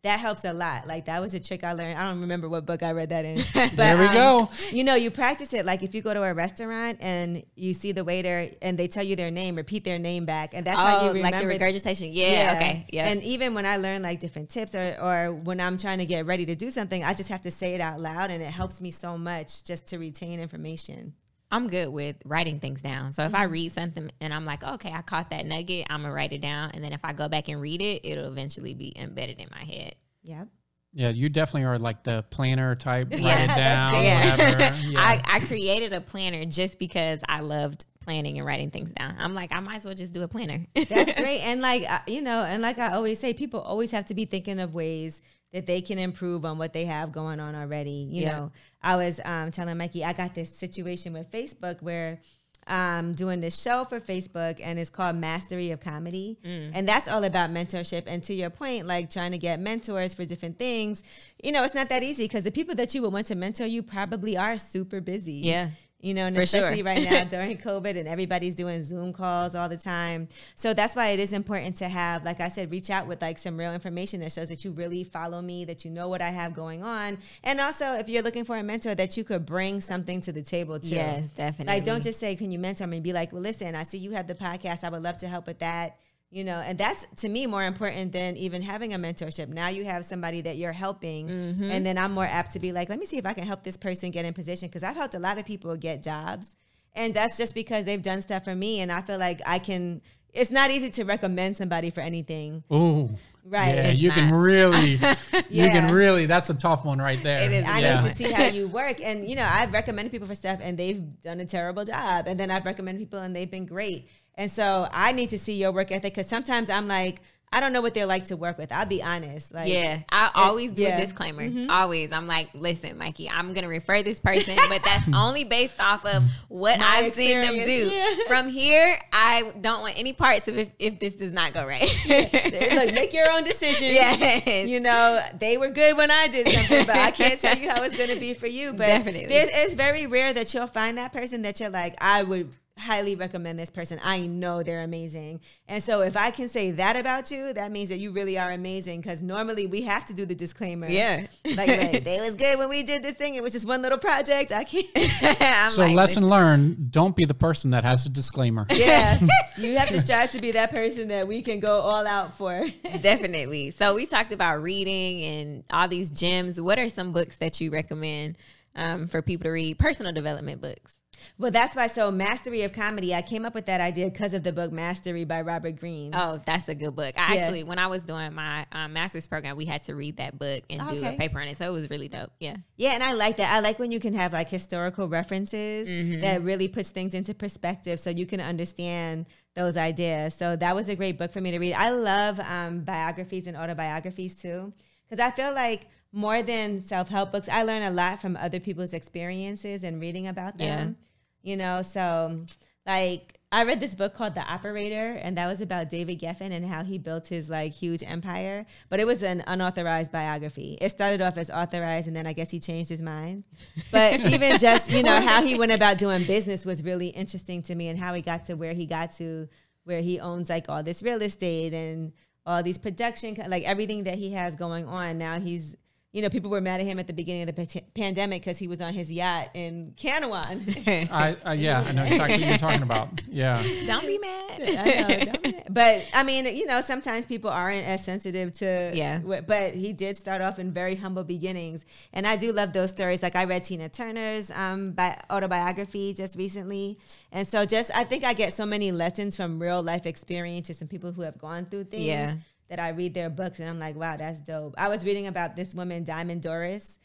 That helps a lot. Like that was a trick I learned. I don't remember what book I read that in. But, There we um, go. You know, you practice it. Like if you go to a restaurant and you see the waiter and they tell you their name, repeat their name back, and that's how you oh, remember. like the regurgitation. Yeah. Okay. Yeah. And even when I learn like different tips or, or when I'm trying to get ready to do something, I just have to say it out loud and it helps me so much just to retain information. I'm good with writing things down. So if I Mm-hmm. read something and I'm like, okay, I caught that nugget, I'm gonna write it down, and then if I go back and read it, it'll eventually be embedded in my head. Yep. Yeah, you definitely are like the planner type. Write Yeah, it down. Yeah. whatever. Yeah. I, I created a planner just because I loved planning and writing things down. I'm like, I might as well just do a planner. That's great. And like, you know, and like I always say, people always have to be thinking of ways that they can improve on what they have going on already. You Yeah. know, I was um, telling Mikey, I got this situation with Facebook where I'm doing this show for Facebook and it's called Mastery of Comedy. And that's all about mentorship. And to your point, like trying to get mentors for different things, you know, it's not that easy because the people that you would want to mentor you probably are super busy. Yeah. You know, and For sure. especially right now during COVID and everybody's doing Zoom calls all the time. So that's why it is important to have, like I said, reach out with like some real information that shows that you really follow me, that you know what I have going on. And also if you're looking for a mentor that you could bring something to the table too. yes, definitely. Like don't just say, Can you mentor me? Be like, Well, listen, I see you have the podcast. I would love to help with that. You know, and that's to me more important than even having a mentorship. Now you have somebody that you're helping, Mm-hmm. and then I'm more apt to be like, let me see if I can help this person get in position because I've helped a lot of people get jobs, and that's just because they've done stuff for me, and I feel like I can. It's not easy to recommend somebody for anything, oh right? Yeah, It's you can not. really, you can really. That's a tough one right there. It is. I yeah. need to see how you work. And, you know, I've recommended people for stuff and they've done a terrible job. And then I've recommended people and they've been great. And so I need to see your work ethic because sometimes I'm like, I don't know what they're like to work with. I'll be honest. Like, Yeah, I always do yeah. Mm-hmm. a disclaimer. Always, I'm like, listen, Mikey, I'm gonna refer this person, but that's only based off of what My I've seen them do. yeah. From here, I don't want any parts of if, if this does not go right. Like, make your own decision. Yes. You know, they were good when I did something, but I can't tell you how it's going to be for you. But Definitely. there's, it's very rare that you'll find that person that you're like, I would highly recommend this person. I know they're amazing. And so if I can say that about you, that means that you really are amazing because normally we have to do the disclaimer. Yeah. Like, like, they was good when we did this thing. It was just one little project. I can't. So like, lesson learned: don't be the person that has a disclaimer. Yeah. you have to strive to be that person that we can go all out for. Definitely. So we talked about reading and all these gems. What are some books that you recommend um, for people to read? Personal development books. Well, that's why. So, Mastery of Comedy, I came up with that idea because of the book Mastery by Robert Greene. Oh, that's a good book. I Yeah. actually, when I was doing my um, master's program, we had to read that book and do a paper on it. So it was really dope. Yeah. Yeah, and I like that. I like when you can have like historical references Mm-hmm. that really puts things into perspective so you can understand those ideas. So that was a great book for me to read. I love um, biographies and autobiographies too, because I feel like more than self help books, I learn a lot from other people's experiences and reading about them. You know, so like I read this book called The Operator, and that was about David Geffen and how he built his like huge empire. But it was an unauthorized biography. It started off as authorized, and then I guess he changed his mind. But even just you know how he went about doing business was really interesting to me, and how he got to where he got to, where he owns like all this real estate and all these production, like everything that he has going on. Now he's you know, people were mad at him at the beginning of the pa- pandemic because he was on his yacht in Canouan. I, I yeah, I know exactly what you're talking about. Yeah. Don't be mad. I know, don't be- but I mean, you know, sometimes people aren't as sensitive to. Yeah. wh- But he did start off in very humble beginnings, and I do love those stories. Like I read Tina Turner's um bi- autobiography just recently, and so just I think I get so many lessons from real life experiences and people who have gone through things. Yeah. That I read their books and I'm like, wow, that's dope. I was reading about this woman, Diamond Doris.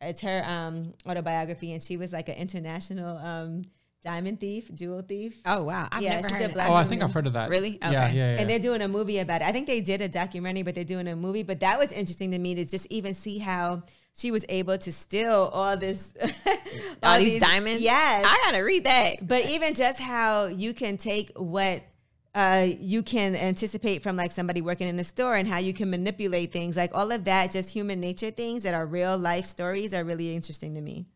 It's her um, autobiography, and she was like an international um, diamond thief, jewel thief. Oh wow, I've Yeah, never she's a heard of black that. Oh, I think I've heard of that. Really? Yeah, Okay. yeah, yeah. and they're doing a movie about it. I think they did a documentary, but they're doing a movie. But that was interesting to me to just even see how she was able to steal all this, All these diamonds. Yes, I gotta read that. but even just how you can take what uh, you can anticipate from like somebody working in a store and how you can manipulate things, like all of that, just human nature things that are real life stories, are really interesting to me.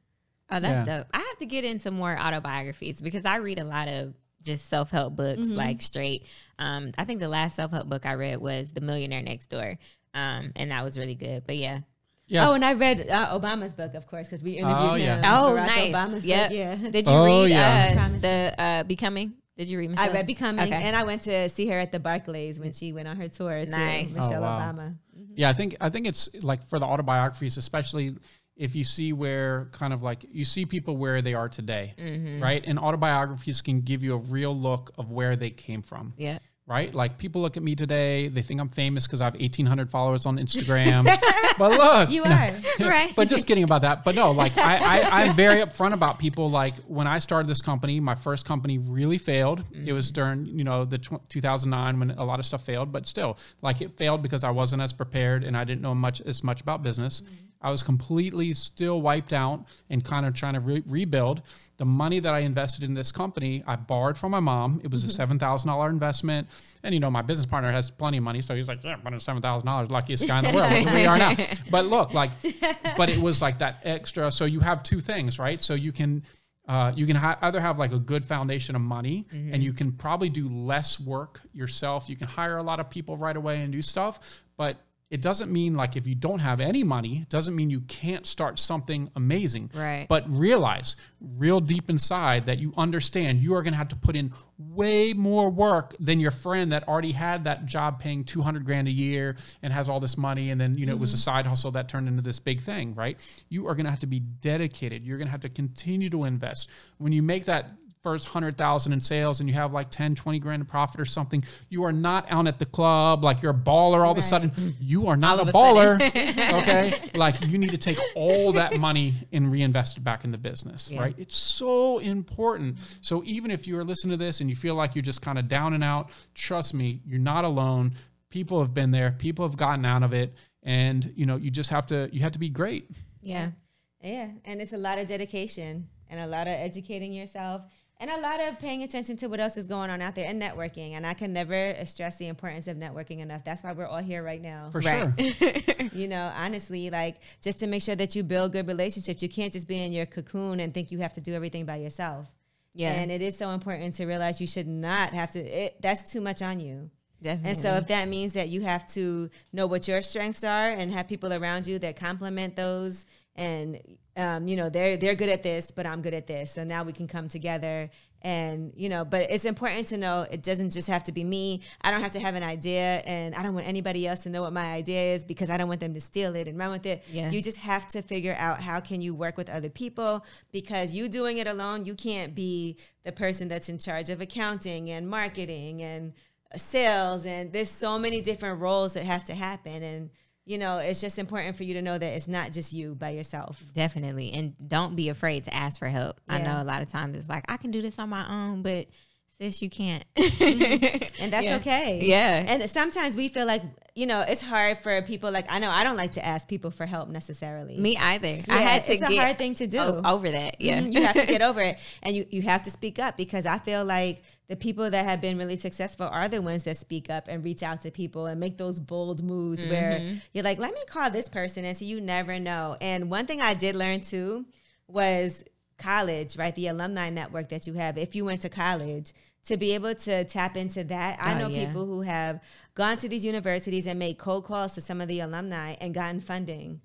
Oh, that's Yeah. dope. I have to get into more autobiographies because I read a lot of just self help books, Mm-hmm. like straight. Um, I think the last self help book I read was The Millionaire Next Door, um, and that was really good. But yeah, Yeah. Oh, and I read uh, Obama's book, of course, because we interviewed Oh, yeah. him. Oh, Barack nice. Obama's Yep. book. Yeah. did you Oh, read yeah. uh, the uh, Becoming? Did you read? Michelle? I read Becoming, Okay. and I went to see her at the Barclays when she went on her tour. Nice. To Michelle Oh, wow. Obama. Yeah, I think I think it's like for the autobiographies, especially if you see where kind of like you see people where they are today, Mm-hmm. right? And autobiographies can give you a real look of where they came from. Yeah. Right, like people look at me today, they think I'm famous because I have 1,800 followers on Instagram. but look, You are. Right. but just kidding about that. But no, like I, I, I'm very upfront about people. Like when I started this company, my first company really failed. It was mm-hmm. during you know the tw- 2009 when a lot of stuff failed, but still, like it failed because I wasn't as prepared and I didn't know much as much about business. Mm-hmm. I was completely still wiped out and kind of trying to re- rebuild. The money that I invested in this company, I borrowed from my mom. It was a seven thousand dollar investment, and you know my business partner has plenty of money, so he's like, "Yeah, but seven thousand dollars, luckiest guy in the world." Look we are now. But look, like, but it was like that extra. So you have two things, right? So you can. Uh, you can ha- either have like a good foundation of money and you can probably do less work yourself. You can hire a lot of people right away and do stuff, but it doesn't mean like if you don't have any money, it doesn't mean you can't start something amazing. Right. But realize real deep inside that you understand you are going to have to put in way more work than your friend that already had that job paying 200 grand a year and has all this money. And then, you know, it was a mm-hmm. side hustle that turned into this big thing, right? You are going to have to be dedicated. You're going to have to continue to invest. When you make that first 100,000 in sales and you have like 10, 20 grand in profit or something, you are not out at the club like you're a baller all of a sudden. Mm-hmm. You are not All a of a baller. okay? Like you need to take all that money and reinvest it back in the business, Yeah. right? It's so important. So even if you are listening to this and you feel like you're just kind of down and out, trust me, you're not alone. People have been there. People have gotten out of it and you know, you just have to you have to be great. Yeah. Yeah, and it's a lot of dedication and a lot of educating yourself and a lot of paying attention to what else is going on out there and networking. And I can never stress the importance of networking enough. That's why we're all here right now. For Right. sure. you know, honestly, like just to make sure that you build good relationships. You can't just be in your cocoon and think you have to do everything by yourself. Yeah. And it is so important to realize you should not have to. It, that's too much on you. Definitely. And so if that means that you have to know what your strengths are and have people around you that complement those and um, you know they're they're good at this but i'm good at this. So now we can come together. And you know but it's important to know it doesn't just have to be me. I don't have to have an idea and i don't want anybody else to know what my idea is because i don't want them to steal it and run with it. Yeah. you just have to figure out how can you work with other people because you doing it alone you can't be the person that's in charge of accounting and marketing and sales and there's so many different roles that have to happen. And you know it's just important for you to know that it's not just you by yourself Definitely. And don't be afraid to ask for help. I know a lot of times it's like, I can do this on my own, but sis, you can't. and that's Yeah. okay Yeah. and sometimes we feel like you know it's hard for people like i know i don't like to ask people for help necessarily Me either. Yeah, I had to it's a hard thing to do over that. Yeah. Mhm, you have to get over it and you, you have to speak up because i feel like the people that have been really successful are the ones that speak up and reach out to people and make those bold moves where Mm-hmm. you're like let me call this person and so you never know and one thing i did learn too was college right the alumni network that you have if you went to college to be able to tap into that i Oh, know yeah. people who have gone to these universities and made cold calls to some of the alumni and gotten funding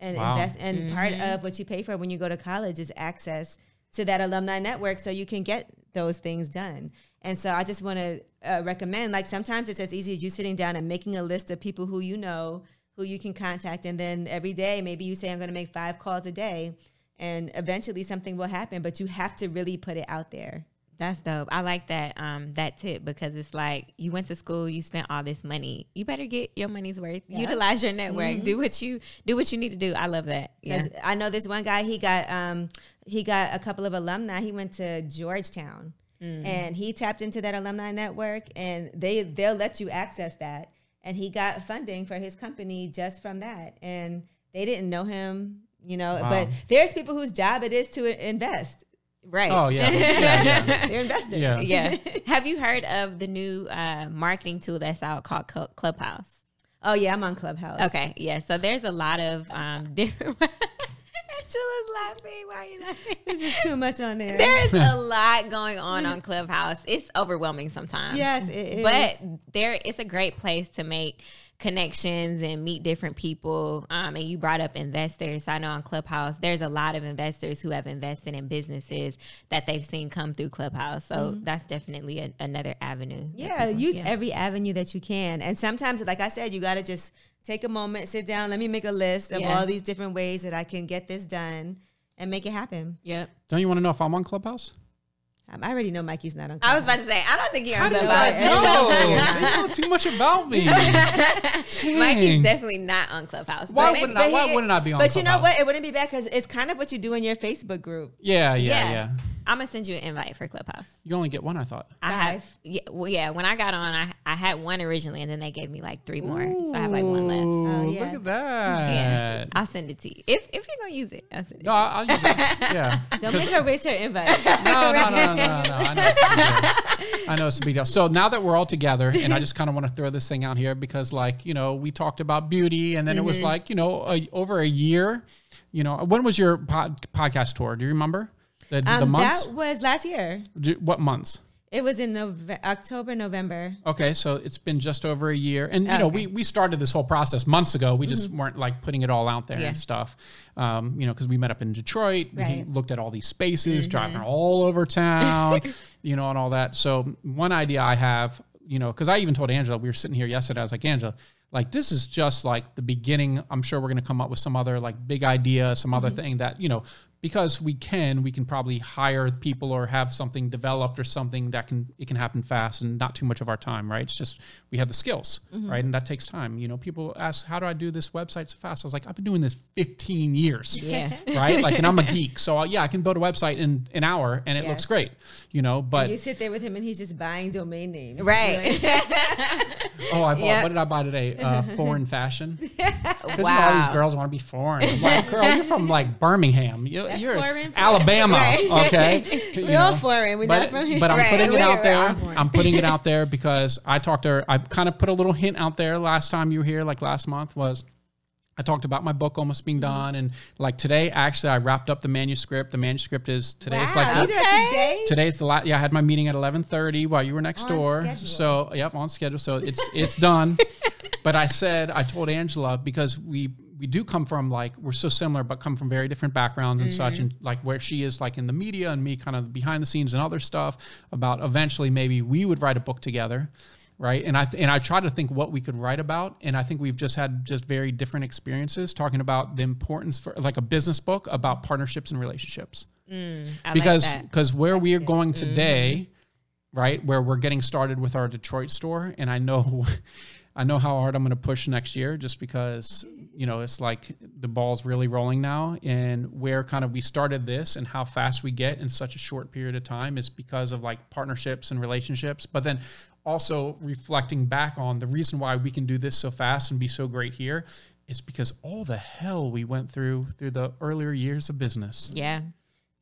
and Wow. invest and part Mm-hmm. of what you pay for when you go to college is access to that alumni network so you can get those things done and so i just want to uh, recommend like sometimes it's as easy as you sitting down and making a list of people who you know who you can contact and then every day maybe you say i'm going to make five calls a day and eventually something will happen but you have to really put it out there That's dope. I like that um that tip because it's like you went to school, you spent all this money. You better get your money's worth. Yeah. Utilize your network. Do what you do what you need to do. I love that. Yeah. I know this one guy. He got um, he got a couple of alumni. He went to Georgetown, Mm. and he tapped into that alumni network, and they they'll let you access that. And he got funding for his company just from that, and they didn't know him, you know. Wow. But there's people whose job it is to invest. Right. Oh yeah, yeah, yeah. They're investors. Yeah. yeah. Have you heard of the new uh, marketing tool that's out called Clubhouse? Oh yeah, I'm on Clubhouse. Okay, yeah. So there's a lot of um, different. Angela's laughing. Why are you laughing? There's just too much on there. There is a lot going on on Clubhouse. It's overwhelming sometimes. yes, it is. but there it's a great place to make connections and meet different people um, and you brought up investors i know on clubhouse there's a lot of investors who have invested in businesses that they've seen come through clubhouse so that's definitely a, another avenue Yeah, people- use yeah. every avenue that you can. And sometimes, like I said, you got to just take a moment, sit down, let me make a list of Yeah. all these different ways that I can get this done and make it happen. yep Don't you want to know if I'm on Clubhouse? Um, I already know Mikey's not on. Clubhouse. I was about to say i don't think you're How on do you clubhouse No, know? you know too much about me. mikey's Dang. definitely not on clubhouse but Why wouldn't I? Why wouldn't I be on? But you know what? It wouldn't be bad because it's kind of what you do in your Facebook group. Yeah, yeah, Yeah. yeah, i'm gonna send you an invite for clubhouse You only get one, I thought. I have, yeah, well, yeah. When I got on, I, I had one originally, and then they gave me like three more, so I have like one left. Oh, yeah. Look at that. Yeah, I'll send it to you if if you're gonna use it. I'll send it. No, I'll use it. Yeah. Don't make her waste her invite. No, no, no, no, no. I know, it's a big deal. I know it's a big deal. So now that we're all together, and I just kind of want to throw this thing out here because, like, you know, we talked about beauty, and then it was Mm-hmm. like, you know, a, over a year. You know, when was your pod, podcast tour? Do you remember the, the Um, months? that was last year. Do- what months? It was in Nove- October, November. Okay, so it's been just over a year, and you know we we started this whole process months ago. We just mm-hmm. weren't like putting it all out there Yeah. and stuff. Um, you know, because we met up in Detroit, we looked at all these spaces, mm-hmm. driving all over town, you know, and all that. So one idea I have, you know, because I even told Angela we were sitting here yesterday. I was like, Angela, like this is just like the beginning. I'm sure we're going to come up with some other like big idea, some other mm-hmm. thing that you know because we can, we can probably hire people or have something developed or something that can it can happen fast and not too much of our time, right? It's just we have the skills, right? And that takes time. You know, people ask, "How do I do this website so fast?" I was like, "I've been doing this 15 years." Yeah. right? Like, and I'm a geek, so uh, yeah, I can build a website in an hour and it looks great, you know. But you sit there with him and he's just buying domain names. Right. oh, I bought Yeah. what did I buy today? Uh, foreign fashion. Because wow. all these girls want to be foreign. I'm like, girl, you're from like Birmingham. You, That's you're foreign. Alabama, Right. okay? You We're all know? foreign. We're but, not from here. but I'm Right, putting it out we there. are foreign. I'm putting it out there because I talked to her. I kind of put a little hint out there last time you were here, like last month, was I talked about my book almost being Mm-hmm. done, and like today, actually, I wrapped up the manuscript. The manuscript is today. wow, like you the- did today? Today's the last. Yeah, I had my meeting at eleven thirty while you were next On door. schedule. So yep, on schedule. So it's it's done. but I said I told Angela because we we do come from like we're so similar, but come from very different backgrounds and such, and like where she is like in the media and me kind of behind the scenes and other stuff. About eventually maybe we would write a book together. Right, and I th- and I try to think what we could write about, and I think we've just had just very different experiences talking about the importance for like a business book about partnerships and relationships like because because where we are going today, right, where we're getting started with our Detroit store, and I know, I know how hard I'm going to push next year, just because you know it's like the ball's really rolling now, and where kind of we started this and how fast we get in such a short period of time is because of like partnerships and relationships, but then also reflecting back on the reason why we can do this so fast and be so great here is because all the hell we went through through the earlier years of business. yeah.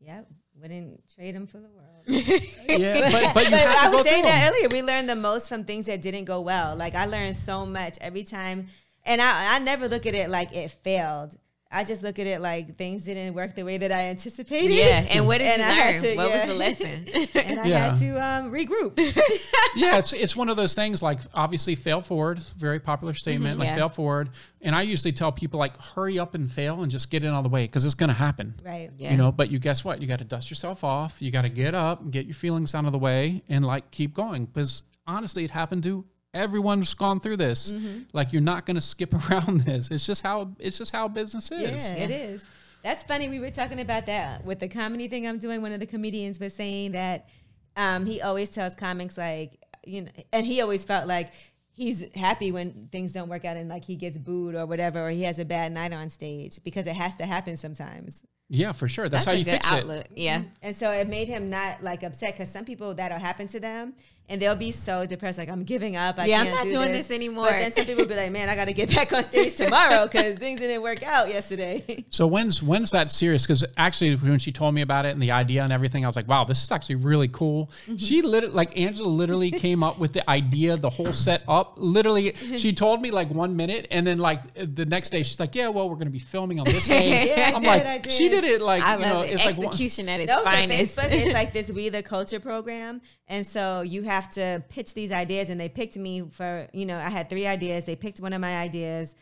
Yep. Wouldn't trade them for the world. Yeah, but, but you But have to I was saying that earlier. We learned the most from things that didn't go well. Like I learned so much every time, and I, I never look at it like it failed. I just look at it like things didn't work the way that I anticipated. Yeah. And what did And you I had learn? to- what yeah. was the lesson? and I Yeah. had to um, regroup. yeah, it's it's one of those things like obviously fail forward, very popular statement, like Yeah. fail forward. And I usually tell people like hurry up and fail and just get it out of the way because it's going to happen. right. Yeah. You know, but you guess what? You got to dust yourself off. You got to get up, and get your feelings out of the way, and like keep going. Because honestly, it happened to everyone's gone through this. Mm-hmm. Like you're not going to skip around this. It's just how it's just how business is. Yeah, it is. That's funny. We were talking about that with the comedy thing I'm doing. One of the comedians was saying that um, he always tells comics like you know, and he always felt like he's happy when things don't work out and like he gets booed or whatever, or he has a bad night on stage because it has to happen sometimes. Yeah, for sure. That's, That's how a you good fix outlook. it. Yeah. And so it made him not like upset because some people that'll happen to them and they'll be so depressed, like I'm giving up. I Yeah, I'm can't do doing this. this anymore. But then some people will be like, man, I got to get back on stage tomorrow because things didn't work out yesterday. So when's when's that serious? Because actually, when she told me about it and the idea and everything, I was like, "Wow, this is actually really cool." Mm-hmm. She literally, like Angela, literally came up with the idea, the whole set up. Literally, she told me like one minute, and then like the next day, she's like, "Yeah, well, we're going to be filming on this day." Yeah, I I'm did, like, I did. she did it like I you love know, it. it's like one, Execution at its No, for finest. Facebook is like this We the Culture program, and so you have to pitch these ideas. And they picked me for you know I had three ideas. They picked one of my ideas,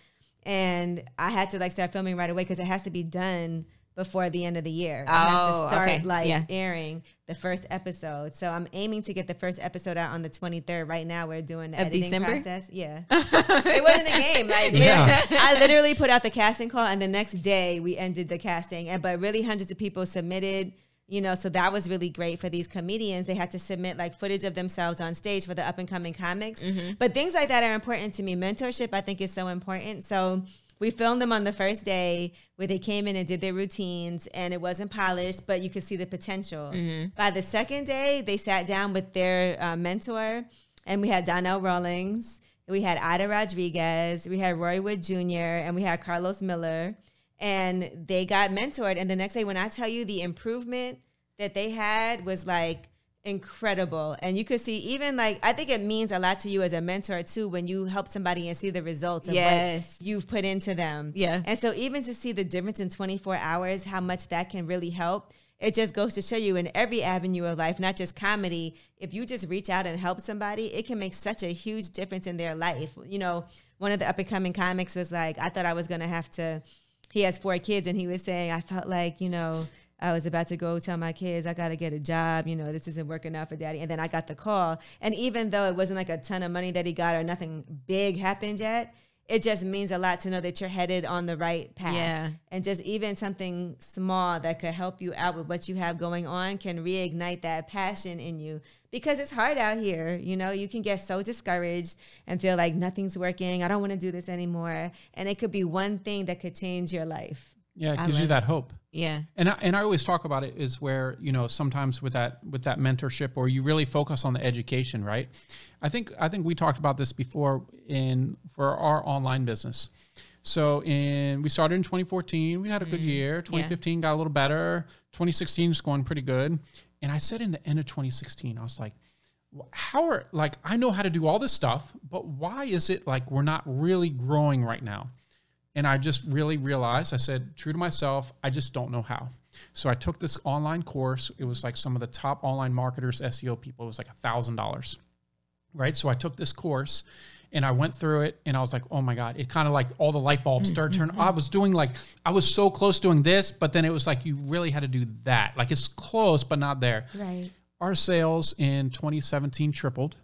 and I had to like start filming right away because it has to be done before the end of the year. It has Oh, to start okay. like Yeah. airing the first episode. So I'm aiming to get the first episode out on the 23rd. Right now we're doing the Of editing December? process. Yeah, it wasn't a game. Like Yeah. I literally put out the casting call, and the next day we ended the casting. And but really, hundreds of people submitted. You know, so that was really great for these comedians. They had to submit like footage of themselves on stage for the up and coming comics. But things like that are important to me. Mentorship, I think, is so important. So we filmed them on the first day where they came in and did their routines, and it wasn't polished, but you could see the potential. By the second day, they sat down with their uh, mentor, and we had Donnell Rawlings, we had Ida Rodriguez, we had Roy Wood Jr., and we had Carlos Miller, and they got mentored. And the next day, when I tell you the improvement that they had was like incredible. And you could see even like I think it means a lot to you as a mentor too when you help somebody and see the results of Yes. what you've put into them. Yeah. And so even to see the difference in 24 hours, how much that can really help. It just goes to show you in every avenue of life, not just comedy. If you just reach out and help somebody, it can make such a huge difference in their life. You know, one of the up and coming comics was like, I thought I was going to have to, he has four kids, and he was saying, I felt like, you know, I was about to go tell my kids I got to get a job. You know, this isn't working out for daddy. And then I got the call. And even though it wasn't like a ton of money that he got or nothing big happened yet, it just means a lot to know that you're headed on the right path. Yeah. And just even something small that could help you out with what you have going on can reignite that passion in you because it's hard out here. You know, you can get so discouraged and feel like nothing's working. I don't want to do this anymore. And it could be one thing that could change your life. Yeah, it I gives you that hope. Yeah. And I, and I always talk about it is where you know sometimes with that with that mentorship or you really focus on the education, right? I think I think we talked about this before in for our online business. So in we started in 2014, we had a good mm, year. 2015 got a little better. 2016 is going pretty good. And I said in the end of 2016, I was like, how are like I know how to do all this stuff, but why is it like we're not really growing right now? And I just really realized, I said, true to myself, I just don't know how. So I took this online course. It was like some of the top online marketers, SEO people. It was like a thousand dollars, right? So I took this course and I went through it and I was like, oh my God, it kind of like all the light bulbs mm, started mm, turning. I mm. was doing like, I was so close doing this, but then it was like, you really had to do that. Like it's close, but not there. Right. Our sales in 2017 tripled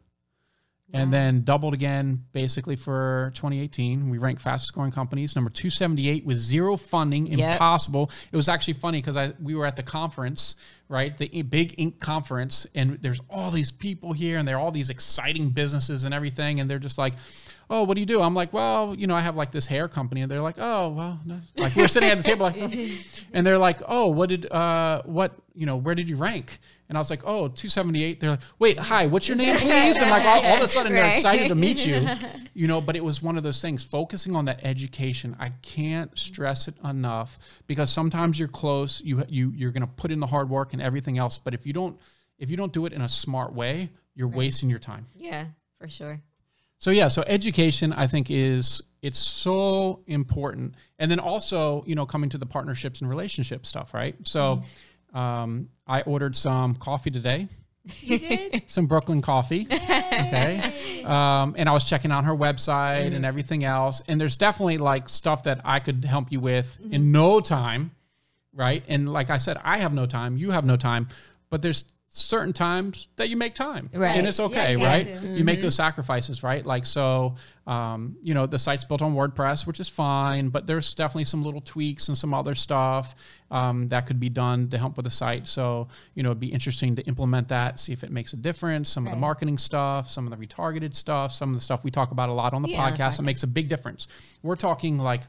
and then doubled again basically for 2018. We ranked fastest growing companies. Number 278 with zero funding, Yep. impossible. It was actually funny because I we were at the conference, right? The big Inc. conference, and there's all these people here, and they're all these exciting businesses and everything, and they're just like. Oh, what do you do? I'm like, well, you know, I have like this hair company, and they're like, oh, well, no. like we're sitting at the table, like, and they're like, oh, what did, uh, what, you know, where did you rank? And I was like, oh, 278. They're like, wait, hi, what's your name, please? And like all, all of a sudden they're excited to meet you, you know. But it was one of those things, focusing on that education. I can't stress it enough because sometimes you're close, you you you're gonna put in the hard work and everything else. But if you don't if you don't do it in a smart way, you're wasting your time. Yeah, for sure. So yeah, so education I think is it's so important, and then also you know coming to the partnerships and relationship stuff, right? So mm-hmm. Um, I ordered some coffee today, You did? some Brooklyn coffee, okay, um, and I was checking out her website and everything else, and there's definitely like stuff that I could help you with in no time, right? And like I said, I have no time, you have no time, but there's certain times that you make time. Right. and it's okay you right? have to. you make those sacrifices right? Like so um, you know the site's built on wordpress which is fine but there's definitely some little tweaks and some other stuff um, that could be done to help with the site. So you know it'd be interesting to implement that see if it makes a difference some of the marketing stuff some of the retargeted stuff some of the stuff we talk about a lot on the Yeah, podcast. That makes a big difference. We're talking like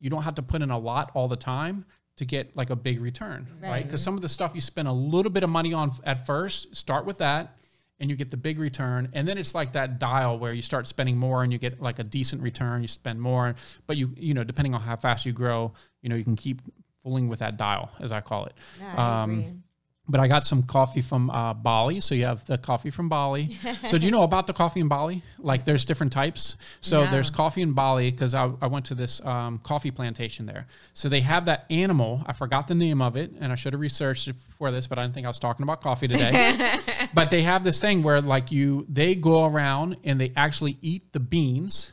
you don't have to put in a lot all the time to get like a big return, right? Because some of the stuff you spend a little bit of money on at first, start with that and you get the big return. And then it's like that dial where you start spending more and you get like a decent return, you spend more, but you, you know, depending on how fast you grow, you know, you can keep fooling with that dial, as I call it. No, I Um. But I got some coffee from uh, Bali. So you have the coffee from Bali. so do you know about the coffee in Bali? Like there's different types. So No. there's coffee in Bali because I, I went to this um, coffee plantation there. So they have that animal. I forgot the name of it and I should have researched it for this, but I didn't think I was talking about coffee today. but they have this thing where like you, they go around and they actually eat the beans.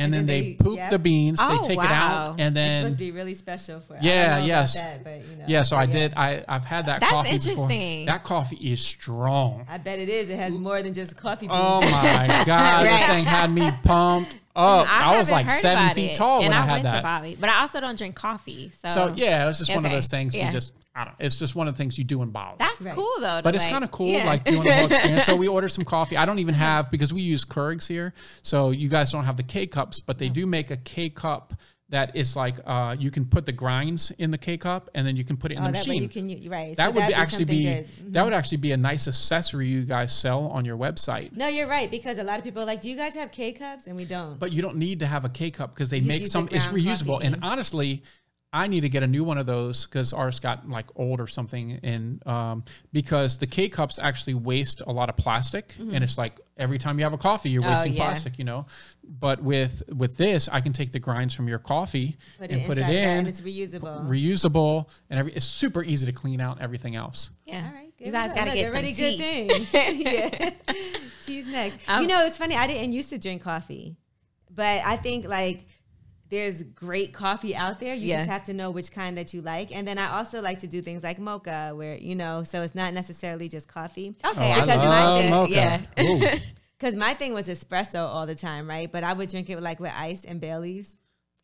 And, And then, then they, they- poop yep. the beans. Oh, they take it out, and then it's then supposed to be really special for. I Yeah, don't know about yes. that, but, you know, yeah. So I but did. I I've had that That's coffee before. interesting. That coffee is strong. I bet it is. It has more than just coffee beans. Oh my god, Right. that thing had me pumped up. I, was like heard seven feet it, tall and when I, had went to that. Bali, but I also don't drink coffee. So, So yeah, it was just one of those things yeah. we just I don't. It's just one of the things you do in Bali. that's Right. cool though. to, but it's like- kind of cool, yeah. like doing the whole experience. So we ordered some coffee. I don't even have because we use Keurigs here. So you guys don't have the K cups, but they do make a K cup that is like uh, you can put the grinds in the K cup and then you can put it in Oh, the that way machine. you can you right. that so would be actually be. Mhm. that would actually be a nice accessory you guys sell on your website. No, you're right because a lot of people are like, "Do you guys have K cups?" And we don't. But you don't need to have a K cup because they make some. It's reusable, and honestly, I need to get a new one of those because ours got like old or something, and um, because the K cups actually waste a lot of plastic, and it's like every time you have a coffee, you're Mm-hmm. Oh, wasting yeah. plastic, you know. But with with this, I can take the grinds from your coffee put and it put it in, and it's reusable. reusable, and every it's super easy to clean out everything else. yeah. All right, You guys got to Look, get some already tea. good things. yeah. Tea's next. Um, you know, it's funny. I didn't used to drink coffee, but I think like there's great coffee out there. You Yeah. just have to know which kind that you like. And then I also like to do things like mocha, where you know, so it's not necessarily just coffee. Okay, Oh, I Because my love thing- mocha. yeah. Because my thing was espresso all the time, right? But I would drink it like with ice and Bailey's.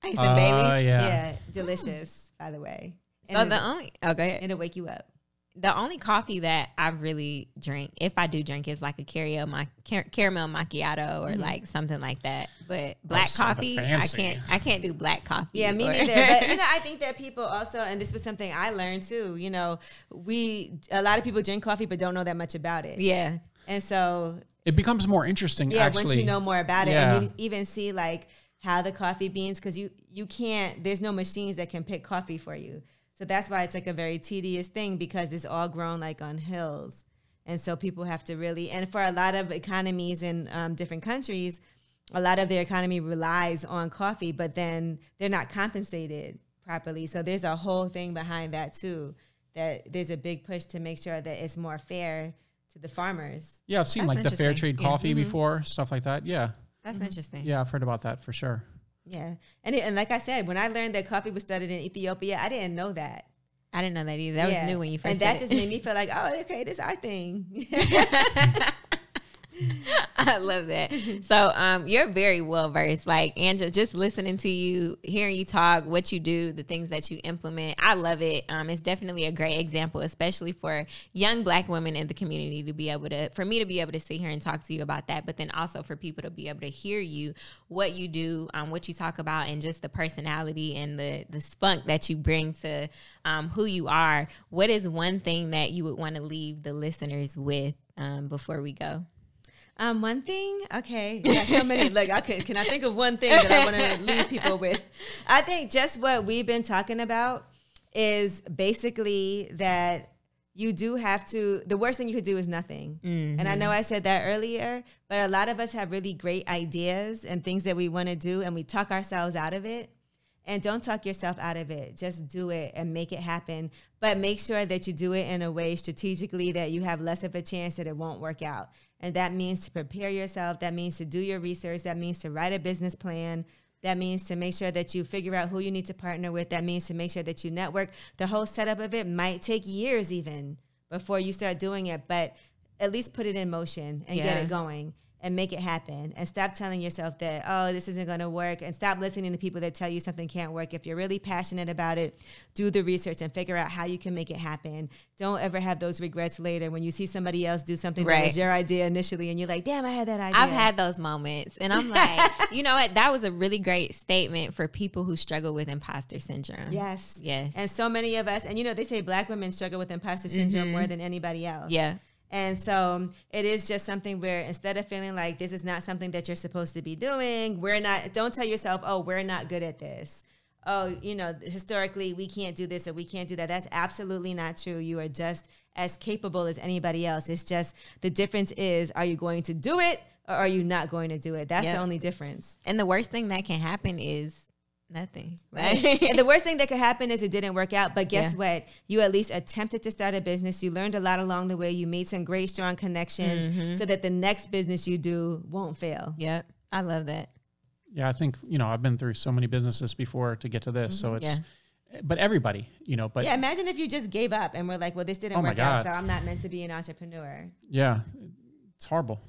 Ice and Uh, Bailey's. yeah. Yeah, delicious, by the way. And So it, the only okay, it'll wake you up. The only coffee that I really drink, if I do drink, is like a caramel, ma- car- caramel macchiato or mm-hmm. like something like that. But black something coffee, I can't. I can't do black coffee. Yeah, me or- neither. But you know, I think that people also, and this was something I learned too. You know, we a lot of people drink coffee but don't know that much about it. yeah, And so, It becomes more interesting. yeah, actually, once you know more about it, Yeah. and you even see like how the coffee beans, because you you can't. There's no machines that can pick coffee for you. So that's why it's like a very tedious thing because it's all grown like on hills, and so people have to really. And for a lot of economies in um, different countries, a lot of their economy relies on coffee, but then they're not compensated properly. So there's a whole thing behind that too. That there's a big push to make sure that it's more fair to the farmers. Yeah, I've seen That's like the fair interesting. trade Yeah. coffee before, stuff like that. Yeah, That's interesting. yeah, I've heard about that for sure. Yeah, and it, and like I said, when I learned that coffee was started in Ethiopia, I didn't know that. I didn't know that either. That Yeah. was new when you first and that just it. made me feel like, oh, okay, this is our thing. I love that. So um, you're very well versed. Like Angela, just listening to you, hearing you talk, what you do, the things that you implement. I love it. Um, it's definitely a great example, especially for young black women in the community to be able to, for me to be able to sit here and talk to you about that, but then also for people to be able to hear you, what you do, um, what you talk about, and just the personality and the the spunk that you bring to um, who you are. What is one thing that you would want to leave the listeners with um, before we go? Um, one thing, okay, yeah, so many. Like, I could, can I think of one thing that I want to leave people with? I think just what we've been talking about is basically that you do have to. The worst thing you could do is nothing. And I know I said that earlier, but a lot of us have really great ideas and things that we want to do, and we talk ourselves out of it. And don't talk yourself out of it. Just do it and make it happen. But make sure that you do it in a way strategically that you have less of a chance that it won't work out. And that means to prepare yourself. That means to do your research. That means to write a business plan. That means to make sure that you figure out who you need to partner with. That means to make sure that you network. The whole setup of it might take years even before you start doing it, but at least put it in motion and get it going and make it happen and stop telling yourself that oh this isn't going to work and stop listening to people that tell you something can't work if you're really passionate about it do the research and figure out how you can make it happen don't ever have those regrets later when you see somebody else do something that Right. was your idea initially and you're like damn i had that idea I've had those moments, and I'm like, you know what? That was a really great statement for people who struggle with imposter syndrome. yes Yes. and so many of us and you know they say black women struggle with imposter syndrome mm-hmm. more than anybody else yeah. And so um, it is just something where instead of feeling like this is not something that you're supposed to be doing, we're not, don't tell yourself, oh, we're not good at this. Oh, you know, historically, we can't do this or we can't do that. That's absolutely not true. You are just as capable as anybody else. It's just the difference is are you going to do it or are you not going to do it? That's Yep. the only difference. And the worst thing that can happen is nothing. Right? and the worst thing that could happen is it didn't work out. But guess Yeah. what? You at least attempted to start a business. You learned a lot along the way. You made some great, strong connections Mm-hmm. so that the next business you do won't fail. yep. I love that. Yeah, I think you know I've been through so many businesses before to get to this, so it's. But everybody, you know, but yeah, imagine if you just gave up and were like, well, this didn't Oh work out, so I'm not meant to be an entrepreneur. yeah it's horrible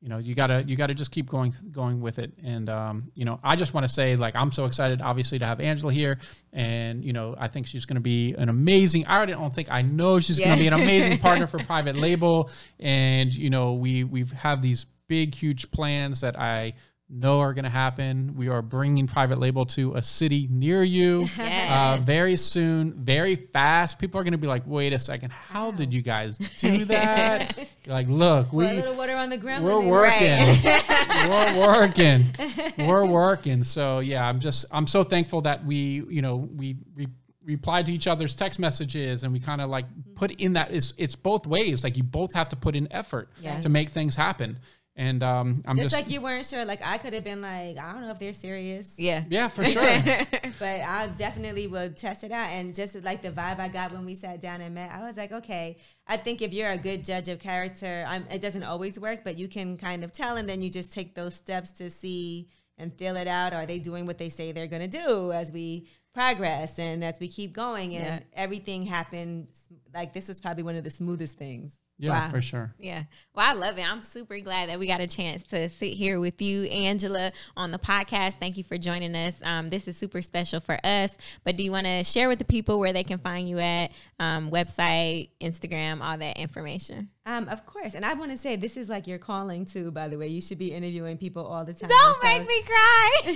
you know you gotta you gotta just keep going going with it. And um, you know i just want to say like i'm so excited obviously to have angela here. And you know i think she's going to be an amazing i already don't think i know she's going to be an amazing partner for private label. And you know we we have these big huge plans that i know are going to happen we are bringing private label to a city near you uh, very soon, very fast. People are going to be like, "Wait a second, how did you guys do that?" You're like, "Look, we Put a little water on the ground. we're and they- working, we're working, we're working." So yeah, I'm just I'm so thankful that we you know we we reply to each other's text messages and we kind of like put in that is it's both ways. Like you both have to put in effort Yeah. to make things happen. And um, I'm Just just, like you weren't sure, like I could have been like, I don't know if they're serious. Yeah. yeah, for sure. but I definitely will test it out. And just like the vibe I got when we sat down and met, I was like, okay, I think if you're a good judge of character, I'm, it doesn't always work, but you can kind of tell, and then you just take those steps to see and feel it out. Are they doing what they say they're going to do as we progress and as we keep going? And Yeah. everything happened like this was probably one of the smoothest things. Yeah, Wow. for sure. Yeah. Well, I love it. I'm super glad that we got a chance to sit here with you, Angela, on the podcast. Thank you for joining us. Um, this is super special for us. But do you want to share with the people where they can find you at? Um, website, Instagram, all that information. Um, of course. And I want to say this is like your calling too, by the way. You should be interviewing people all the time. Don't So- make me cry.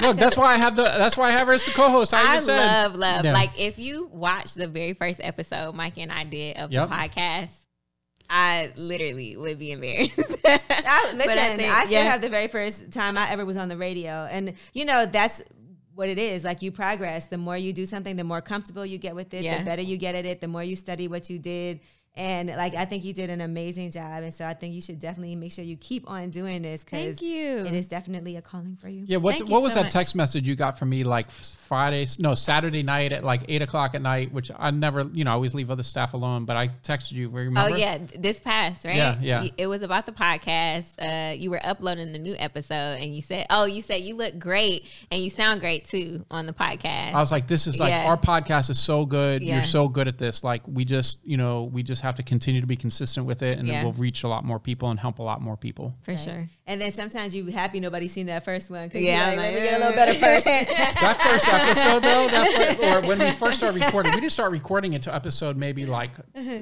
Look, that's why I have the that's why I have her as the co-host. I, I even said. love, love. Yeah. Like if you watch the very first episode Mike and I did of Yep. the podcast, I literally would be embarrassed. I, listen, I, think- still yeah. have the very first time I ever was on the radio, and you know that's what it is. Like you progress, the more you do something, the more comfortable you get with it, Yeah. the better you get at it, the more you study what you did, And like I think you did an amazing job, and so I think you should definitely make sure you keep on doing this because Thank you. it is definitely a calling for you. Yeah, what Thank what was so that much. text message you got from me like Friday? No, Saturday night at like eight o'clock at night, which I never, you know, I always leave other staff alone. But I texted you. Remember? Oh yeah, this past right? Yeah, yeah. It was about the podcast. Uh, you were uploading the new episode, and you said, "Oh, you said you look great and you sound great too on the podcast." I was like, this is like Yeah. our podcast is so good. Yeah. You're so good at this. Like we just, you know, we just have to continue to be consistent with it, and Yeah. then we'll reach a lot more people and help a lot more people. for sure. And then sometimes you happy nobody's seen that first one. 'cause Yeah, you're like, I'm let me get a little better first. that first episode though, that fir- or when we first started recording, we didn't start recording until episode maybe like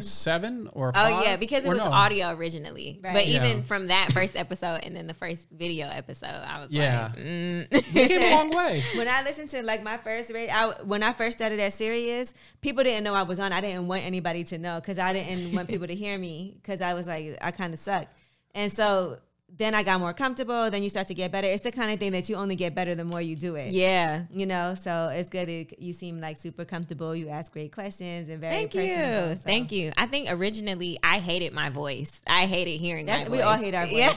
seven or Oh five. yeah, because it was no. audio originally. Right. But Yeah. even from that first episode and then the first video episode, I was Yeah. like, mm. We came a long way. when I listened to like my first rate, I, when I first started at Sirius, people didn't know I was on. I didn't want anybody to know because I didn't want people to hear me because I was like I kind of suck. And so then I got more comfortable. Then you start to get better. It's the kind of thing that you only get better the more you do it. yeah. You know, so it's good. That you seem like super comfortable. You ask great questions and very Thank personable, you. so. Thank you. I think originally I hated my voice. I hated hearing That's- we voice. all hate our Yeah.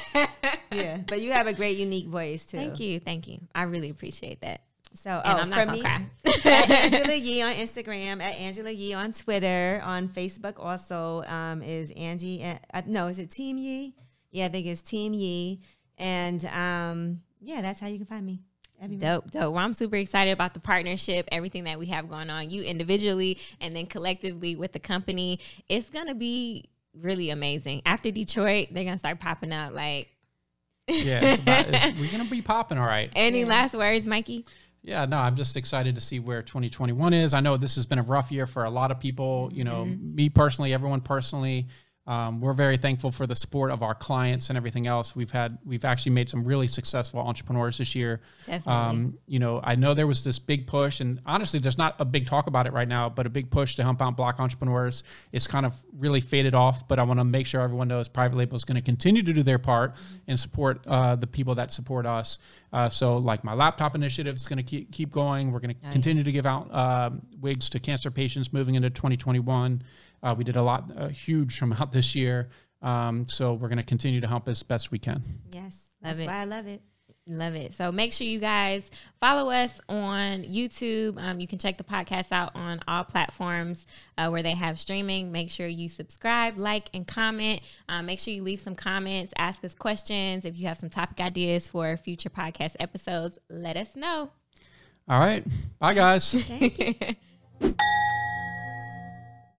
Yeah, but you have a great, unique voice too. Thank you. Thank you. I really appreciate that. So, And oh, I'm not for me, cry. at Angela Yee on Instagram, at Angela Yee on Twitter, on Facebook also um, is Angie. Uh, uh, no, is it Team Yee? Yeah, I think it's Team Yee. And um, yeah, that's how you can find me. everywhere. Dope, dope. Well, I'm super excited about the partnership, everything that we have going on, you individually and then collectively with the company. It's gonna be really amazing. After Detroit, they're gonna start popping out. Like, Yeah, it's about, it's, we're gonna be popping all right. any Yeah. last words, Mikey? Yeah, no, I'm just excited to see where 2021 is. I know this has been a rough year for a lot of people. You know, me personally, everyone personally. Um, we're very thankful for the support of our clients and everything else. We've had, we've actually made some really successful entrepreneurs this year. Definitely. Um, you know, I know there was this big push, and honestly, there's not a big talk about it right now, but a big push to help out Black entrepreneurs. It's kind of really faded off, but I want to make sure everyone knows Private Label is going to continue to do their part and support uh, the people that support us. Uh, so, like my laptop initiative is going to keep keep going. We're going to continue to give out um, wigs to cancer patients moving into 2021. Uh, we did a lot, a huge amount this year. Um, so we're going to continue to help as best we can. Yes, Love that's it. why I love it. Love it. So make sure you guys follow us on YouTube. Um, you can check the podcast out on all platforms uh, where they have streaming. Make sure you subscribe, like, and comment. Um, make sure you leave some comments, ask us questions. If you have some topic ideas for future podcast episodes, let us know. All right. Bye, guys. Thank you.